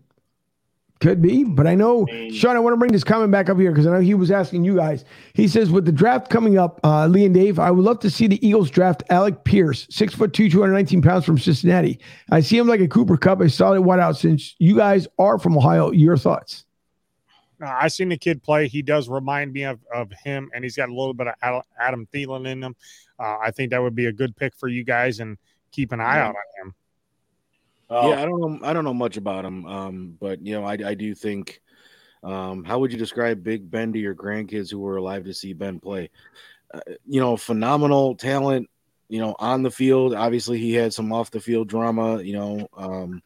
Could be, but I know, Sean, I want to bring this comment back up here because I know he was asking you guys. He says, with the draft coming up, uh, Lee and Dave, I would love to see the Eagles draft Alec Pierce, six foot two, 219 pounds from Cincinnati. I see him like a Cooper Kupp, a solid wideout. Since you guys are from Ohio, your thoughts? I seen the kid play. He does remind me of, of him, and he's got a little bit of Adam Thielen in him. Uh, I think that would be a good pick for you guys, and keep an eye out on him. Oh, Yeah, I don't know. I don't know much about him, um, but you know, I, I do think. Um, how would you describe Big Ben to your grandkids who were alive to see Ben play? Uh, you know, phenomenal talent. You know, on the field, obviously he had some off the field drama. You know, um,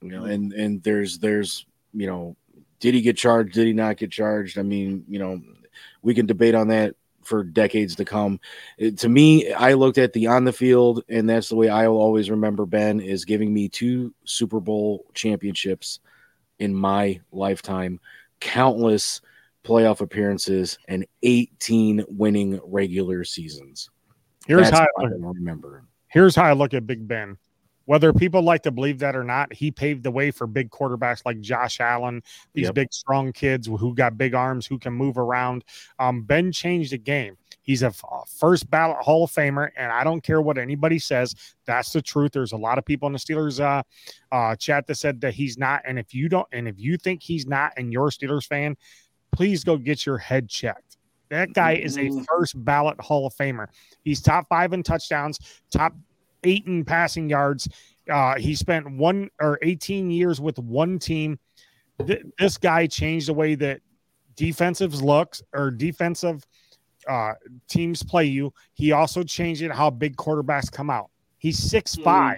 you know, and and there's there's you know, did he get charged? Did he not get charged? I mean, you know, we can debate on that for decades to come. It- to me, I looked at the on the field, and that's the way I will always remember Ben is giving me two Super Bowl championships in my lifetime, countless playoff appearances, and 18 winning regular seasons. Here's That's how I, I remember. here's how I look at Big Ben. Whether people like to believe that or not, he paved the way for big quarterbacks like Josh Allen, these Yep. big, strong kids who got big arms, who can move around. Um, ben changed the game. He's a first ballot Hall of Famer, and I don't care what anybody says. That's the truth. There's a lot of people in the Steelers uh, uh, chat that said that he's not, and if you don't, and if you think he's not, and you're a Steelers fan, please go get your head checked. That guy is a Mhm. first ballot Hall of Famer. He's top five in touchdowns, top eight in passing yards. Uh, he spent one or 18 years with one team. Th- this guy changed the way that defensives looks or defensive uh, teams play you. He also changed it how big quarterbacks come out. He's 6'5,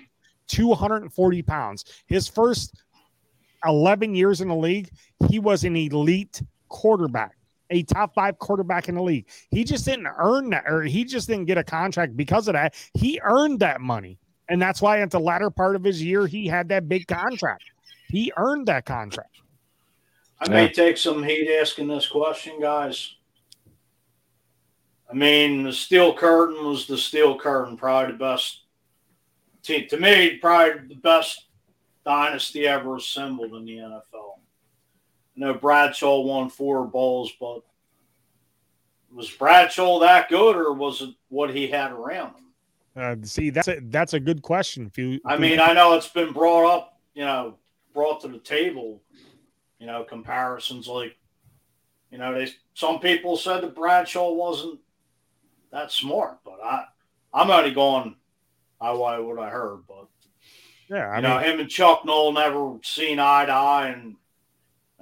240 pounds. His first 11 years in the league, he was an elite quarterback, a top five quarterback in the league. He just didn't earn that, or he just didn't get a contract because of that. He earned that money. And that's why at the latter part of his year, he had that big contract. He earned that contract. I may Yeah. take some heat asking this question, guys. I mean, the Steel Curtain was the Steel Curtain, probably the best. To, to me, probably the best dynasty ever assembled in the NFL. I know Bradshaw won four bowls, but was Bradshaw that good, or was it what he had around him? Uh, see, that's a, that's a good question. If you, I mean, I know it's been brought up, you know, brought to the table, you know, comparisons like, you know, they some people said that Bradshaw wasn't that smart, but I, I'm only going by what what I heard, but yeah, I you mean, know, him and Chuck Noll never seen eye to eye, and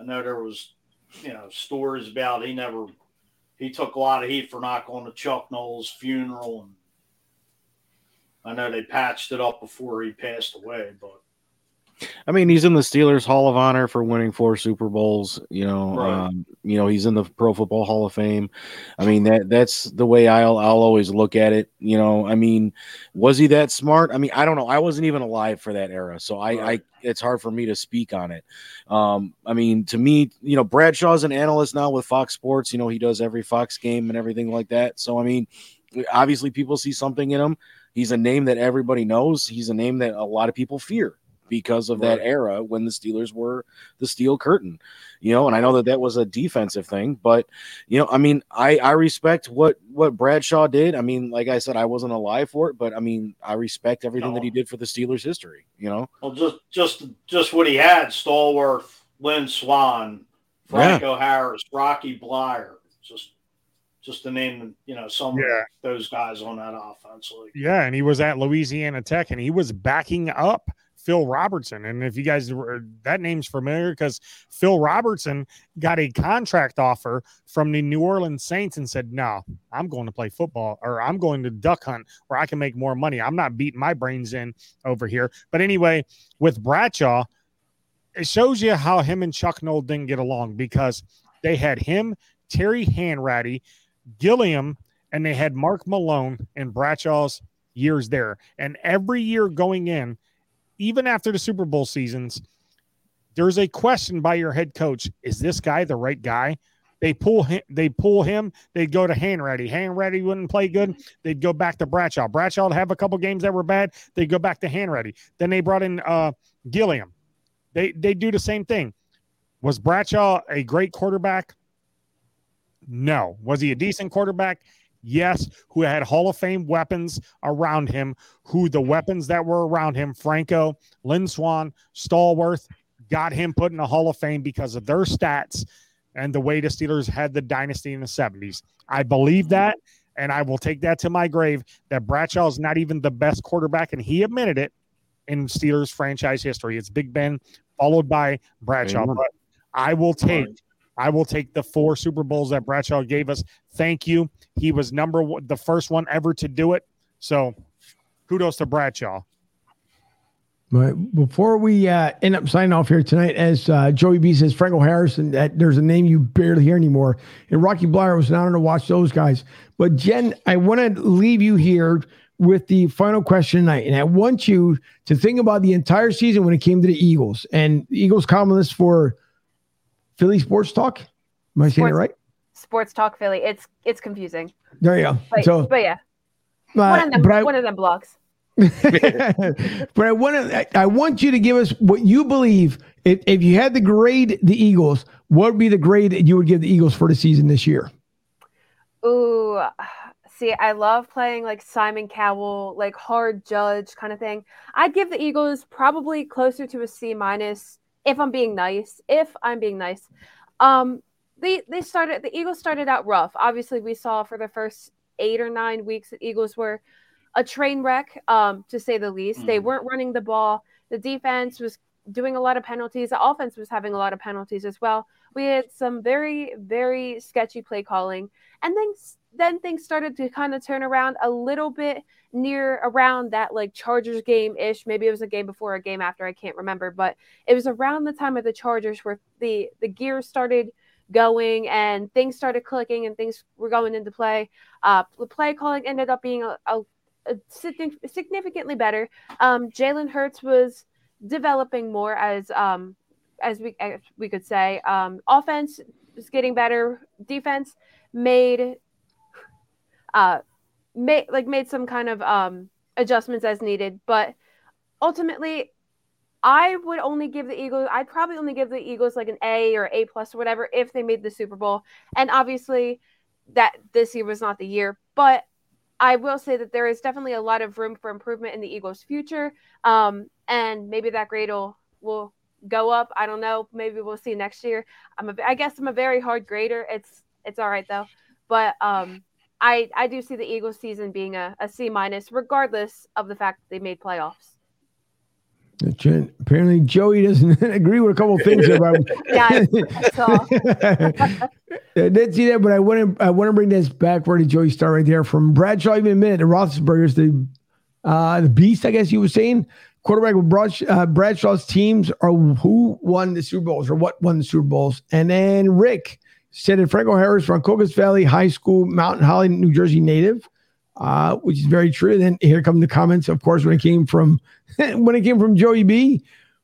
I know there was, you know, stories about he never, he took a lot of heat for not going to Chuck Noll's funeral, and I know they patched it up before he passed away, but I mean, he's in the Steelers Hall of Honor for winning four Super Bowls. You know, Right. um, you know, he's in the Pro Football Hall of Fame. I mean, that that's the way I'll I'll always look at it. You know, I mean, was he that smart? I mean, I don't know. I wasn't even alive for that era, so I, Right. I it's hard for me to speak on it. Um, I mean, to me, you know, Bradshaw's an analyst now with Fox Sports. You know, he does every Fox game and everything like that. So I mean, obviously, people see something in him. He's a name that everybody knows. He's a name that a lot of people fear because of that era when the Steelers were the steel curtain, you know. And I know that that was a defensive thing, but you know, I mean, I I respect what what Bradshaw did. I mean, like I said, I wasn't alive for it, but I mean, I respect everything that he did for the Steelers' history. You know, well, just just just what he had: Stallworth, Lynn Swann, Franco Harris, Rocky Bleier, just just to name you know some Yeah. of those guys on that offense. Like, yeah, and he was at Louisiana Tech, and he was backing up Phil Robertson. And if you guys were that name's familiar because Phil Robertson got a contract offer from the New Orleans Saints and said, No, I'm going to play football or I'm going to duck hunt where I can make more money. I'm not beating my brains in over here. But anyway, with Bradshaw, it shows you how him and Chuck Noll didn't get along because they had him, Terry Hanratty, Gilliam, and they had Mark Malone and Bradshaw's years there. And every year going in, even after the Super Bowl seasons, there's a question by your head coach: Is this guy the right guy? They pull him. They pull him. They'd go to Hanratty. Hanratty wouldn't play good. They'd go back to Bradshaw. Bradshaw would have a couple games that were bad. They'd go back to Hanratty. Then they brought in uh, Gilliam. They they do the same thing. Was Bradshaw a great quarterback? No. Was he a decent quarterback? Yes. Who had Hall of Fame weapons around him? Who the weapons that were around him? Franco, Lynn Swann, Stallworth got him put in the Hall of Fame because of their stats and the way the Steelers had the dynasty in the 70s. I believe that, and I will take that to my grave that Bradshaw is not even the best quarterback, and he admitted it in Steelers franchise history. It's Big Ben followed by Bradshaw. Amen. But I will take I will take the four Super Bowls that Bradshaw gave us. Thank you. He was number one, the first one ever to do it. So kudos to Bradshaw. But before we uh, end up signing off here tonight, as uh, Joey B says, Franco Harrison, that there's a name you barely hear anymore. And Rocky Bleier was an honor to watch those guys. But Jen, I want to leave you here with the final question tonight. And I want you to think about the entire season when it came to the Eagles and Eagles columnist for Philly Sports Talk. Am I saying it right? Sports Talk Philly. It's it's confusing. There you go. But, so, but yeah, uh, one of them but I- one of them blocks. but I want to. I, I want you to give us what you believe. If, if you had to grade the Eagles, what would be the grade that you would give the Eagles for the season this year? Ooh, see, I love playing like Simon Cowell, like hard judge kind of thing. I'd give the Eagles probably closer to a C minus if I'm being nice. If I'm being nice, um, they they started the Eagles started out rough. Obviously, we saw for the first eight or nine weeks the Eagles were a train wreck, um, to say the least. They Mhm. weren't running the ball. The defense was doing a lot of penalties. The offense was having a lot of penalties as well. We had some very, very sketchy play calling, and then then things started to kind of turn around a little bit near around that like Chargers game ish. Maybe it was a game before, a game after. I can't remember, but it was around the time of the Chargers where the the gears started going and things started clicking and things were going into play. Uh, the play calling ended up being a, a, a significantly better. Um, Jalen Hurts was developing more as um as we as we could say. Um, offense was getting better. Defense made uh made like made some kind of um adjustments as needed, but ultimately I would only give the Eagles I'd probably only give the Eagles like an A or A plus or whatever if they made the Super Bowl. And obviously that this year was not the year, but I will say that there is definitely a lot of room for improvement in the Eagles' future. Um, and maybe that grade will will go up. I don't know. Maybe we'll see next year. I'm a, I guess I'm a very hard grader. It's it's all right though. But um, I I do see the Eagles season being a, a C minus, regardless of the fact that they made playoffs. Apparently, Joey doesn't agree with a couple of things. But Yeah, that's all. I did see that, but I want to I want to bring this back where did Joey start right there from Bradshaw even admitted the Roethlisberger's the uh, the beast, I guess you were saying. Quarterback with uh, Bradshaw's teams are who won the Super Bowls or what won the Super Bowls. And then Rick said that Franco Harris from Cocos Valley High School, Mountain Holly, New Jersey native, uh, which is very true. Then here come the comments, of course, when it came from when it came from Joey B.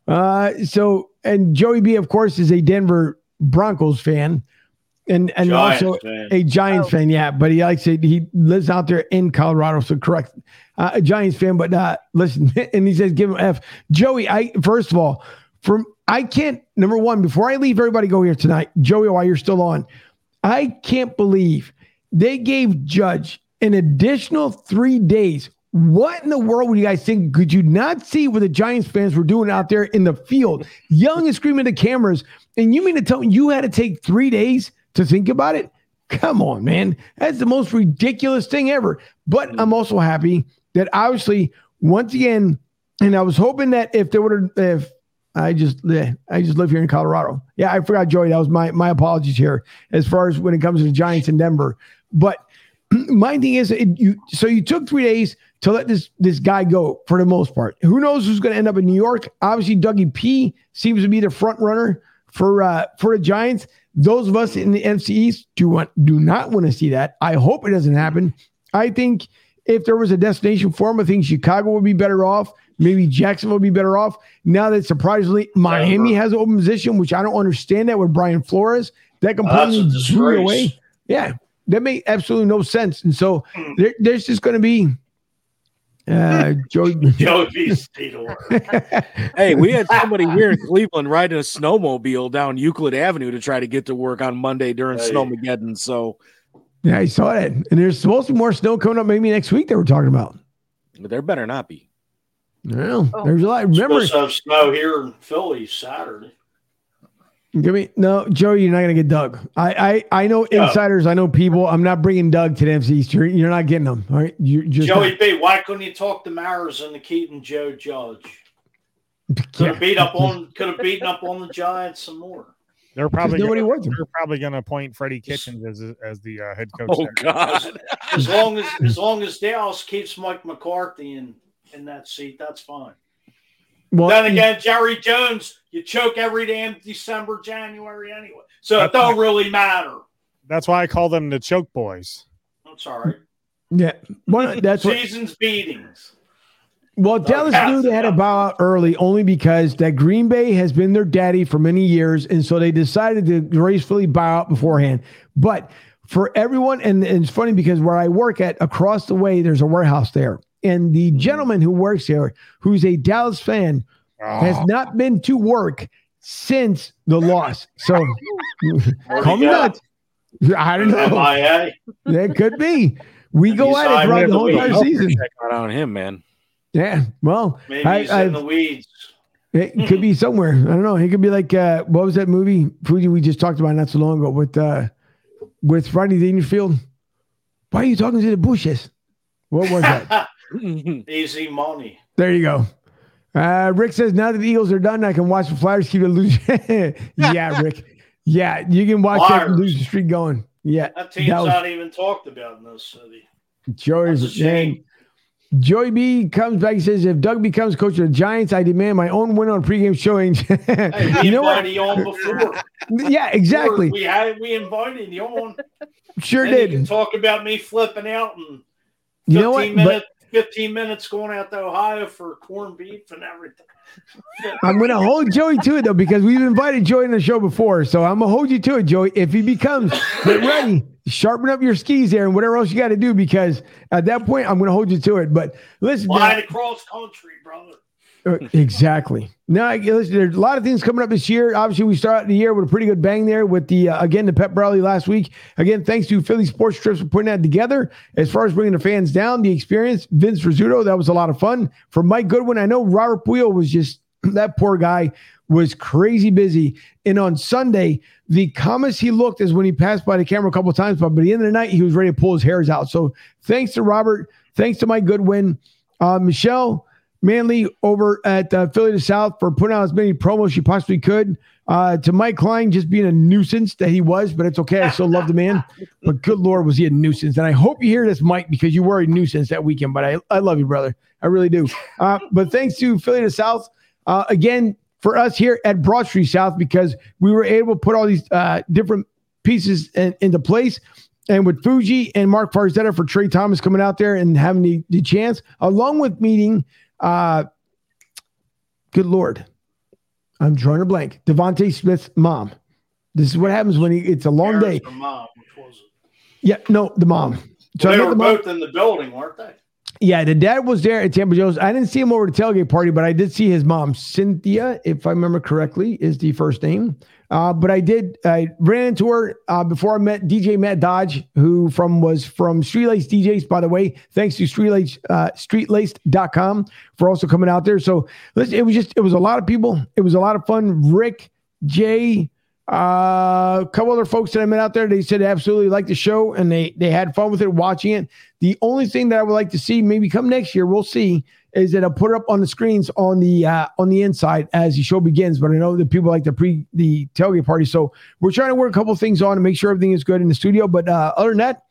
Uh, so and Joey B, of course, is a Denver Broncos fan, and and Giants also fan. a Giants Oh. fan. Yeah, but he likes it. He lives out there in Colorado, so correct. Uh, a Giants fan, but uh, listen, and he says give him F. Joey, I first of all, from I can't number one before I leave everybody go here tonight. Joey, while you're still on, I can't believe they gave Judge an additional three days. What in the world would you guys think? Could you not see what the Giants fans were doing out there in the field, yelling and screaming the cameras? And you mean to tell me you had to take three days to think about it? Come on, man. That's the most ridiculous thing ever. But I'm also happy that obviously, once again, and I was hoping that if there have, if I just, I just live here in Colorado. Yeah, I forgot, Joey. That was my my apologies here as far as when it comes to the Giants in Denver. But my thing is, it, you so you took three days to let this this guy go for the most part. Who knows who's going to end up in New York? Obviously, Dougie P seems to be the front runner for uh, for the Giants. Those of us in the NFC East do want do not want to see that. I hope it doesn't happen. I think if there was a destination for him, I think Chicago would be better off. Maybe Jacksonville would be better off. Now that surprisingly Miami has an open position, which I don't understand that with Brian Flores, that completely That's a blew it disgrace. away. Yeah, that made absolutely no sense. And so there, there's just going to be uh, Joe. Joey B. Steedler. Hey, we had somebody here in Cleveland riding a snowmobile down Euclid Avenue to try to get to work on Monday during Hey. Snowmageddon. So yeah, I saw that. And there's supposed to be more snow coming up maybe next week. They were talking about. But there better not be. Well, Oh. there's a lot. Remember, Supposed to have snow here in Philly Saturday. Give me no, Joe. You're not gonna get Doug. I I, I know No. insiders. I know people. I'm not bringing Doug to the NFC East. You're, you're not getting them. All right, you're just Joey not. B, why couldn't you talk to Maris and the Keaton Joe Judge? Could have beat up on could have beaten up on the Giants some more. They're probably nobody gonna, they're probably going to appoint Freddie Kitchens as as the uh, head coach. Oh there. God. As long as as long as Dallas keeps Mike McCarthy in in that seat, that's fine. Well, then again, Jerry Jones, you choke every damn December, January anyway. So it don't really matter. That's why I call them the choke boys. That's all right. yeah. Well, that's what. Seasons beatings. Well, Dallas oh, knew they had to bow out early only because that Green Bay has been their daddy for many years, and so they decided to gracefully bow out beforehand. But for everyone, and, and it's funny because where I work at across the way, there's a warehouse there, and the Mm-hmm. gentleman who works there, who's a Dallas fan, has Oh, not been to work since the loss. So Where'd call me nuts. I don't know. MIA. That could be. We Maybe go at it throughout the the whole entire season. Check out on him, man. Yeah. Well, Maybe I- he's I've- in the weeds. It could be somewhere. I don't know. He could be like uh, what was that movie Fuji we just talked about not so long ago with uh, with Rodney Dangerfield. Why are you talking to the bushes? What was that? Easy money. there you go. Uh, Rick says now that the Eagles are done, I can watch the Flyers keep it loose. yeah, Rick. Yeah, you can watch that Flyers. lose streak going. Yeah, That team's That was- not even talked about in this city. Joey's That's a shame. Joey B comes back and says, if Doug becomes coach of the Giants, I demand my own win on pregame showing. Hey, you know what? invited you on before. Yeah, exactly. We had we invited you on. Sure And you did. can talk about me flipping out and You know 15 what? But minutes, 15 minutes going out to Ohio for corned beef and everything. I'm going to hold Joey to it though because we've invited Joey on the show before. So I'm going to hold you to it, Joey. If he becomes, get ready, sharpen up your skis there and whatever else you got to do because at that point I'm going to hold you to it. But listen, Flying across country, brother. Exactly. Now, listen, there's a lot of things coming up this year. Obviously, we start the year with a pretty good bang there with the, uh, again, the pep rally last week. Again, thanks to Philly Sports Trips for putting that together. As far as bringing the fans down, the experience, Vince Rizzuto, that was a lot of fun. For Mike Goodwin, I know Robert Puyo was just, that poor guy was crazy busy. And on Sunday, the calmest he looked is when he passed by the camera a couple times, but by the end of the night, he was ready to pull his hairs out. So thanks to Robert. Thanks to Mike Goodwin. Uh, Michelle, Manley over at uh, Philly to South for putting out as many promos she possibly could. Uh, to Mike Klein just being a nuisance that he was, but it's okay. I still love the man. But good Lord, was he a nuisance? And I hope you hear this, Mike, because you were a nuisance that weekend. But I, I love you, brother. I really do. Uh, but thanks to Philly to South uh, again for us here at Broad Street South because we were able to put all these uh, different pieces in, into place. And with Fuji and Mark Farzetta for Trey Thomas coming out there and having the, the chance, along with meeting uh, good Lord, I'm drawing a blank. DeVonta Smith's mom. This is what happens when he, it's a long day. Mom, which was it? Yeah, no, the mom. So I they were the both in the building, weren't they? Yeah, the dad was there at Tampa Joe's. I didn't see him over the tailgate party, but I did see his mom, Cynthia, if I remember correctly, is the first name. Uh, but I did I ran into her uh, before I met DJ Matt Dodge, who from was from Street Lace DJs, by the way. Thanks to Street Lace, uh, streetlaced.com for also coming out there. So listen, it was just it was a lot of people. It was a lot of fun. Rick, Jay, uh, a couple other folks that I met out there, they said absolutely liked the show and they they had fun with it watching it. The only thing that I would like to see, maybe come next year, we'll see, is that I'll put it up on the screens on the uh, on the inside as the show begins. But I know that people like the pre the tailgate party, so we're trying to work a couple things on to make sure everything is good in the studio. But uh, other than that,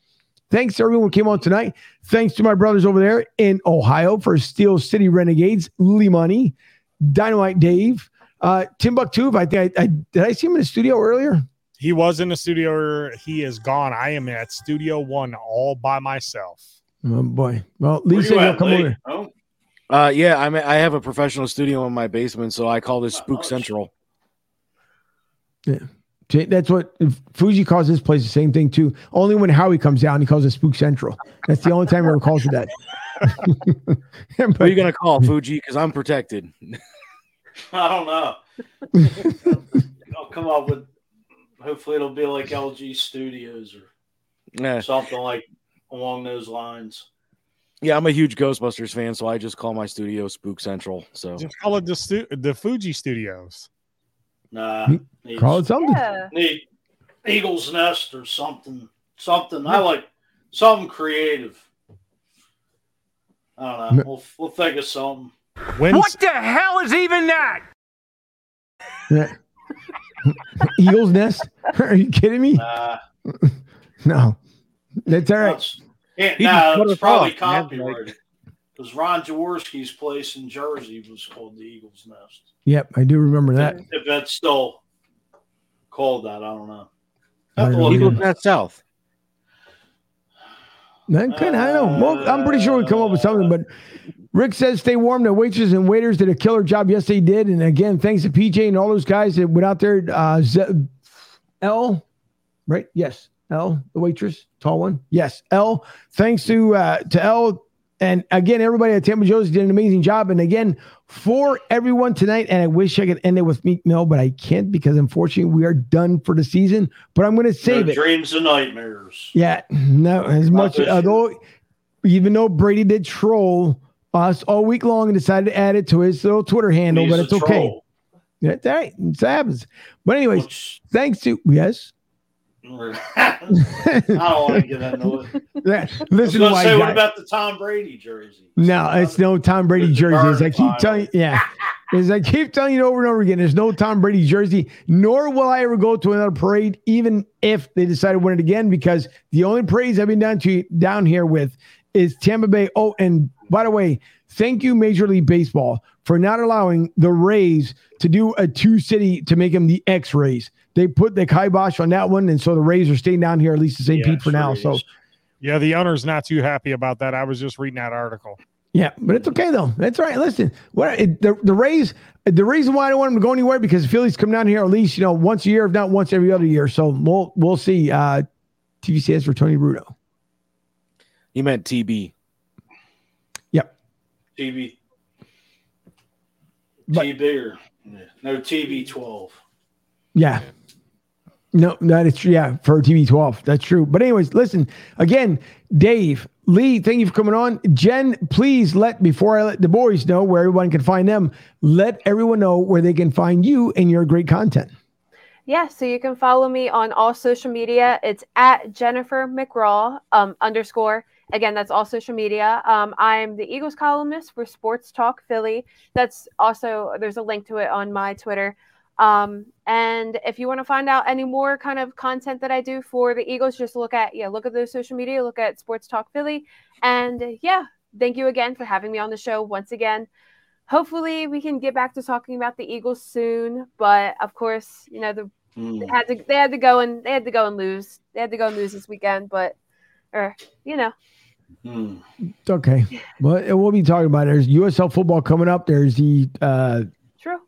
thanks to everyone who came on tonight. Thanks to my brothers over there in Ohio for Steel City Renegades, Lee Money, Dynamite Dave, uh, Timbuktu. I think I, I did I see him in the studio earlier. He was in the studio. He is gone. I am at Studio One all by myself. Oh boy. Well, Where Lisa, you you'll at, come Lee? over. Oh, Uh, yeah, I'm. I have a professional studio in my basement, so I call this Oh, Spook nice. Central. See, That's what Fuji calls this place the same thing too. Only when Howie comes down, he calls it Spook Central. That's the only time he ever calls it that. Who are you gonna call Fuji? Because I'm protected. I don't know. I'll come up with. Hopefully, it'll be like LG Studios or Yeah, something like along those lines. yeah, I'm a huge Ghostbusters fan, so I just call my studio Spook Central. So Just call it the stu- the Fuji Studios. Nah, needs- Call it something. Yeah. need Eagle's Nest or something. Something I like. Something creative. I don't know. We'll, we'll think of something. When's, the hell is even that? Eagle's nest? Are you kidding me? Nah, No. That's all right. that's, yeah, He nah, it's probably off, copyrighted. Because Ron Jaworski's place in Jersey was called the Eagle's Nest. Yep, I do remember that. If that's still called that, I don't know. I don't Eagle's Nest South. That could, uh, I don't know. Well, I'm pretty sure we come up with something, but Rick says stay warm. The waitresses and waiters did a killer job. Yes, they did. And again, thanks to PJ and all those guys that went out there. Uh, Z- L, right? Yes. L, the waitress, tall one. Yes. L. Thanks to uh, to L. And again, everybody at Tampa Joe's did an amazing job. And again, for everyone tonight, and I wish I could end it with Meek Mill, but I can't because unfortunately we are done for the season. But I'm going to save No it. Dreams and nightmares. Yeah, no, as Not much although even though Brady did troll us all week long and decided to add it to his little Twitter handle, He's but it's okay. troll. Yeah, It's all right. It happens. But anyways, Which- thanks to yes. I don't want to get into it. Yeah, I was Listen, to say, what about the Tom Brady jersey? no, it's no Tom Brady jersey. As I keep finally. telling yeah. As I keep telling you over and over again, there's no Tom Brady jersey, nor will I ever go to another parade, even if they decide to win it again, because the only parades I've been down to down here with is Tampa Bay. Oh, and by the way, thank you, Major League Baseball, for not allowing the Rays to do a two city to make them the X Rays. They put the kibosh on that one, and so the Rays are staying down here at least to St. Yeah, Pete for sure now. is. So Yeah, the owner's not too happy about that. I was just reading that article. Yeah, but it's okay though. That's right. Listen, what it, the the Rays, the reason why I don't want them to go anywhere because the Phillies come down here at least you know once a year, if not once every other year. So we'll we'll see. Uh, TVCS for Tony Rudo. He meant TB. TB, But- TB or yeah, no TB12. Yeah. No, that is true. Yeah, for TV12. That's true. But, anyways, listen again, Dave, Lee, thank you for coming on. Jen, please let, before I let the boys know where everyone can find them, let everyone know where they can find you and your great content. Yeah, so you can follow me on all social media. It's at Jennifer McRaw um, underscore. Again, that's all social media. Um, I'm the Eagles columnist for Sports Talk Philly. That's also there's a link to it on my Twitter. Um, and if you want to find out any more kind of content that I do for the Eagles, just look at yeah, look at those social media, look at Sports Talk Philly, and yeah, thank you again for having me on the show once again. Hopefully, we can get back to talking about the Eagles soon. But of course, you know the Hmm. they had to they had to go and they had to go and lose. They had to go and lose this weekend, but or you know, It's okay. Well, we'll be talking about it. There's USFL football coming up. There's the uh, true.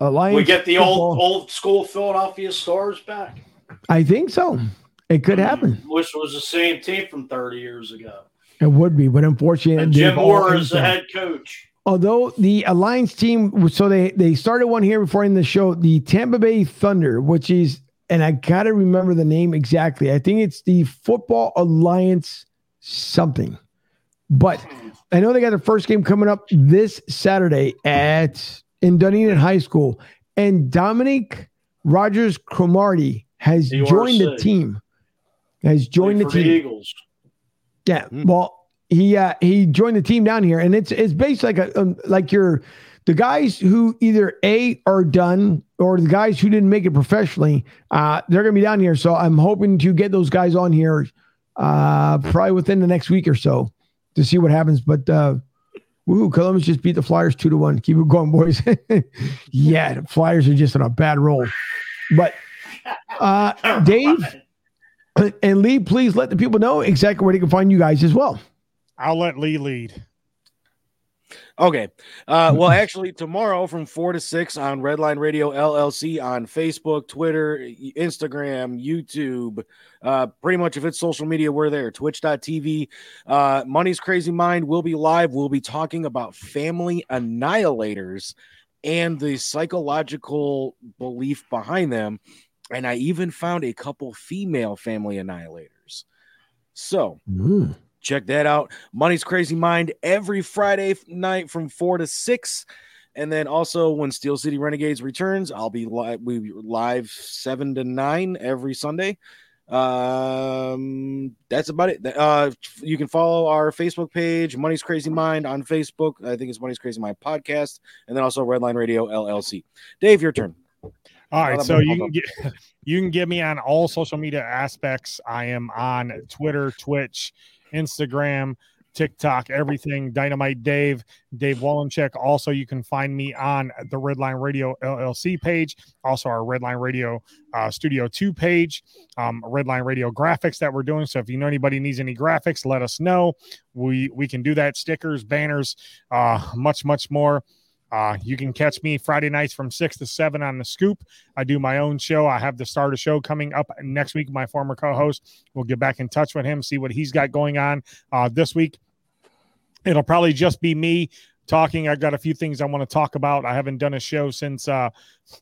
Alliance. We get the football. old old school Philadelphia Stars back, I think so. It could happen. which was the same team from 30 years ago. It would be, but unfortunately, And Jim all Moore is the head coach. Although the Alliance team, so they they started one here before in the show, the Tampa Bay Thunder, which is, and I gotta remember the name exactly. I think it's the Football Alliance something, but I know they got their first game coming up this Saturday at in Dunedin High School, and Dominic Rogers Cromartie has You are joined the team. Has joined the Played for team. Eagles. Yeah. Hmm. Well, he uh, he joined the team down here, and it's it's based like a um, like your the guys who either a are done or the guys who didn't make it professionally. Uh, they're going to be down here, so I'm hoping to get those guys on here uh, probably within the next week or so to see what happens. But uh, woo, Columbus just beat the Flyers two to one. Keep it going, boys. yeah, the Flyers are just on a bad roll. But uh, Dave and Lee, please let the people know exactly where they can find you guys as well. I'll let Lee lead. Okay. Uh, well, actually, tomorrow from four to six on Redline Radio LLC on Facebook, Twitter, Instagram, YouTube. Uh, pretty much if it's social media, we're there. Twitch.tv. Uh, Money's Crazy Mind will be live. We'll be talking about family annihilators and the psychological belief behind them. And I even found a couple female family annihilators. So. Mm. Check that out. Money's Crazy Mind every Friday night from four to six. And then also when Steel City Renegades returns, I'll be live. We live seven to nine every Sunday. Um, that's about it. Uh, you can follow our Facebook page, Money's Crazy Mind on Facebook. I think it's Money's Crazy Mind podcast, and then also Redline Radio LLC. Dave, your turn. All right, so you can get you can get me on all social media aspects. I am on Twitter, Twitch, Instagram, TikTok, everything. Dynamite Dave, Dave Wallencheck. Also, you can find me on the Redline Radio LLC page, also our Redline Radio uh, Studio 2 page, um, Redline Radio graphics that we're doing. So if you know anybody needs any graphics, let us know. We we can do that. Stickers, banners, uh, much much more. Uh, you can catch me Friday nights from six to seven on the scoop. I do my own show. I have the start of show coming up next week. My former co-host will get back in touch with him, see what he's got going on uh, this week. It'll probably just be me talking. I've got a few things I want to talk about. I haven't done a show since uh,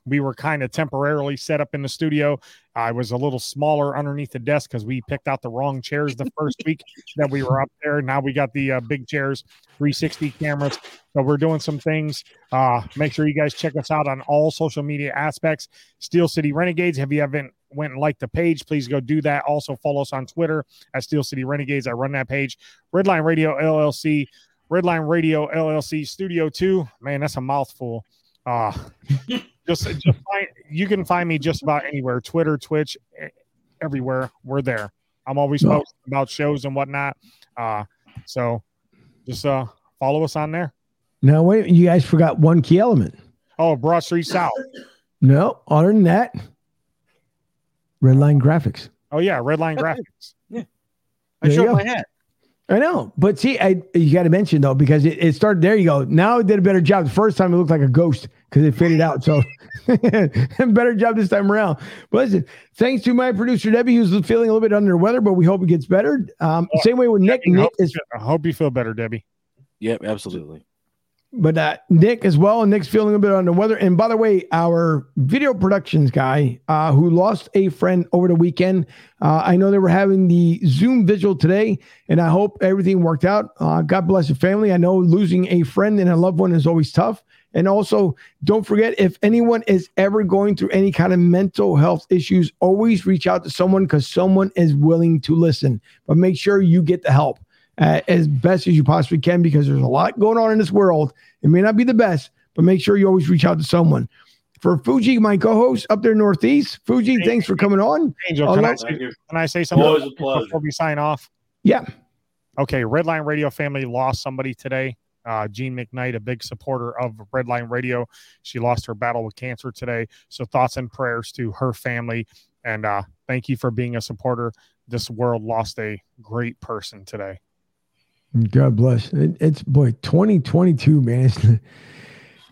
we were kind of temporarily set up in the studio. I was a little smaller underneath the desk because we picked out the wrong chairs the first week that we were up there. Now we got the uh, big chairs, 360 cameras. So we're doing some things. Uh, make sure you guys check us out on all social media aspects. Steel City Renegades. Have you haven't went and liked the page, please go do that. Also follow us on Twitter at Steel City Renegades. I run that page. Redline Radio LLC Redline Radio LLC Studio 2. Man, that's a mouthful. Uh just, just find, you can find me just about anywhere Twitter, Twitch, everywhere. We're there. I'm always posting about shows and whatnot. Uh, so just uh, follow us on there. Now, wait, you guys forgot one key element. Oh, Broad Street South. No, other than that, Redline Graphics. Oh, yeah, Redline Graphics. Yeah. I showed my hat. I know, but see, I you got to mention though because it, it started there. You go now. It did a better job. The first time it looked like a ghost because it faded out. So better job this time around. But listen, thanks to my producer Debbie, who's feeling a little bit under the weather, but we hope it gets better. Um, oh, same way with Nick. Nick is. I hope you feel better, Debbie. Yep, absolutely but uh, Nick as well. And Nick's feeling a bit under weather. And by the way, our video productions guy uh, who lost a friend over the weekend, uh, I know they were having the Zoom visual today, and I hope everything worked out. Uh, God bless the family. I know losing a friend and a loved one is always tough. And also, don't forget if anyone is ever going through any kind of mental health issues, always reach out to someone because someone is willing to listen. But make sure you get the help uh, as best as you possibly can because there's a lot going on in this world. It may not be the best, but make sure you always reach out to someone. For Fuji, my co-host up there northeast, Fuji, Angel, thanks for coming on. Angel, can, I say, can I say something before we sign off? Yeah. Okay, Redline Radio family lost somebody today. Uh, Jean McKnight, a big supporter of Redline Radio. She lost her battle with cancer today. So thoughts and prayers to her family. And uh, thank you for being a supporter. This world lost a great person today. God bless. It, it's boy, 2022, man.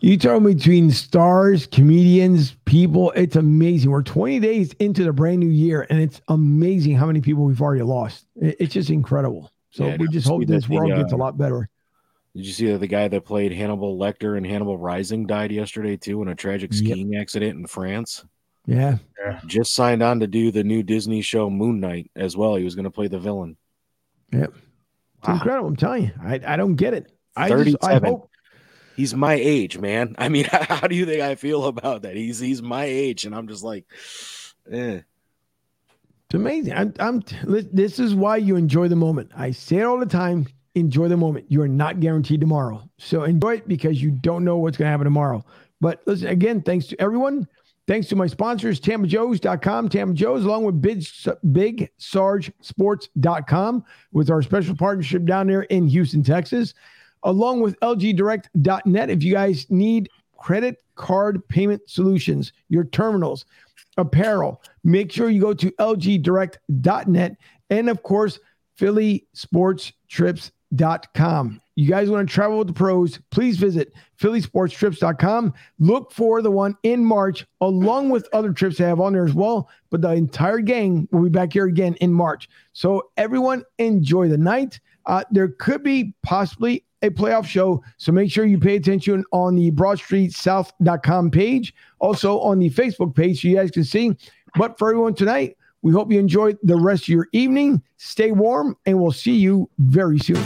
You talk between stars, comedians, people. It's amazing. We're 20 days into the brand new year, and it's amazing how many people we've already lost. It, it's just incredible. So yeah, we just hope this world the, uh, gets a lot better. Did you see that the guy that played Hannibal Lecter and Hannibal Rising died yesterday too in a tragic skiing yep. accident in France? Yeah. yeah. Just signed on to do the new Disney show Moon Knight as well. He was going to play the villain. Yep. It's wow. incredible. I'm telling you, I, I don't get it. I 37. Just, I hope. He's my age, man. I mean, how do you think I feel about that? He's he's my age, and I'm just like, eh. It's amazing. I'm, I'm. This is why you enjoy the moment. I say it all the time. enjoy the moment. You are not guaranteed tomorrow. So enjoy it because you don't know what's going to happen tomorrow. But listen, again, thanks to everyone. Thanks to my sponsors, TamaJoes.com, Tama Joe's, along with Big, BigSargeSports.com, with our special partnership down there in Houston, Texas, along with LGDirect.net. If you guys need credit card payment solutions, your terminals, apparel, make sure you go to LGDirect.net. And of course, PhillySportsTrips.com. You guys want to travel with the pros, please visit PhillySportsTrips.com. Look for the one in March, along with other trips I have on there as well. But the entire gang will be back here again in March. So everyone enjoy the night. Uh, there could be possibly a playoff show. So make sure you pay attention on the BroadStreetSouth.com page, also on the Facebook page so you guys can see. But for everyone tonight, we hope you enjoy the rest of your evening. Stay warm, and we'll see you very soon.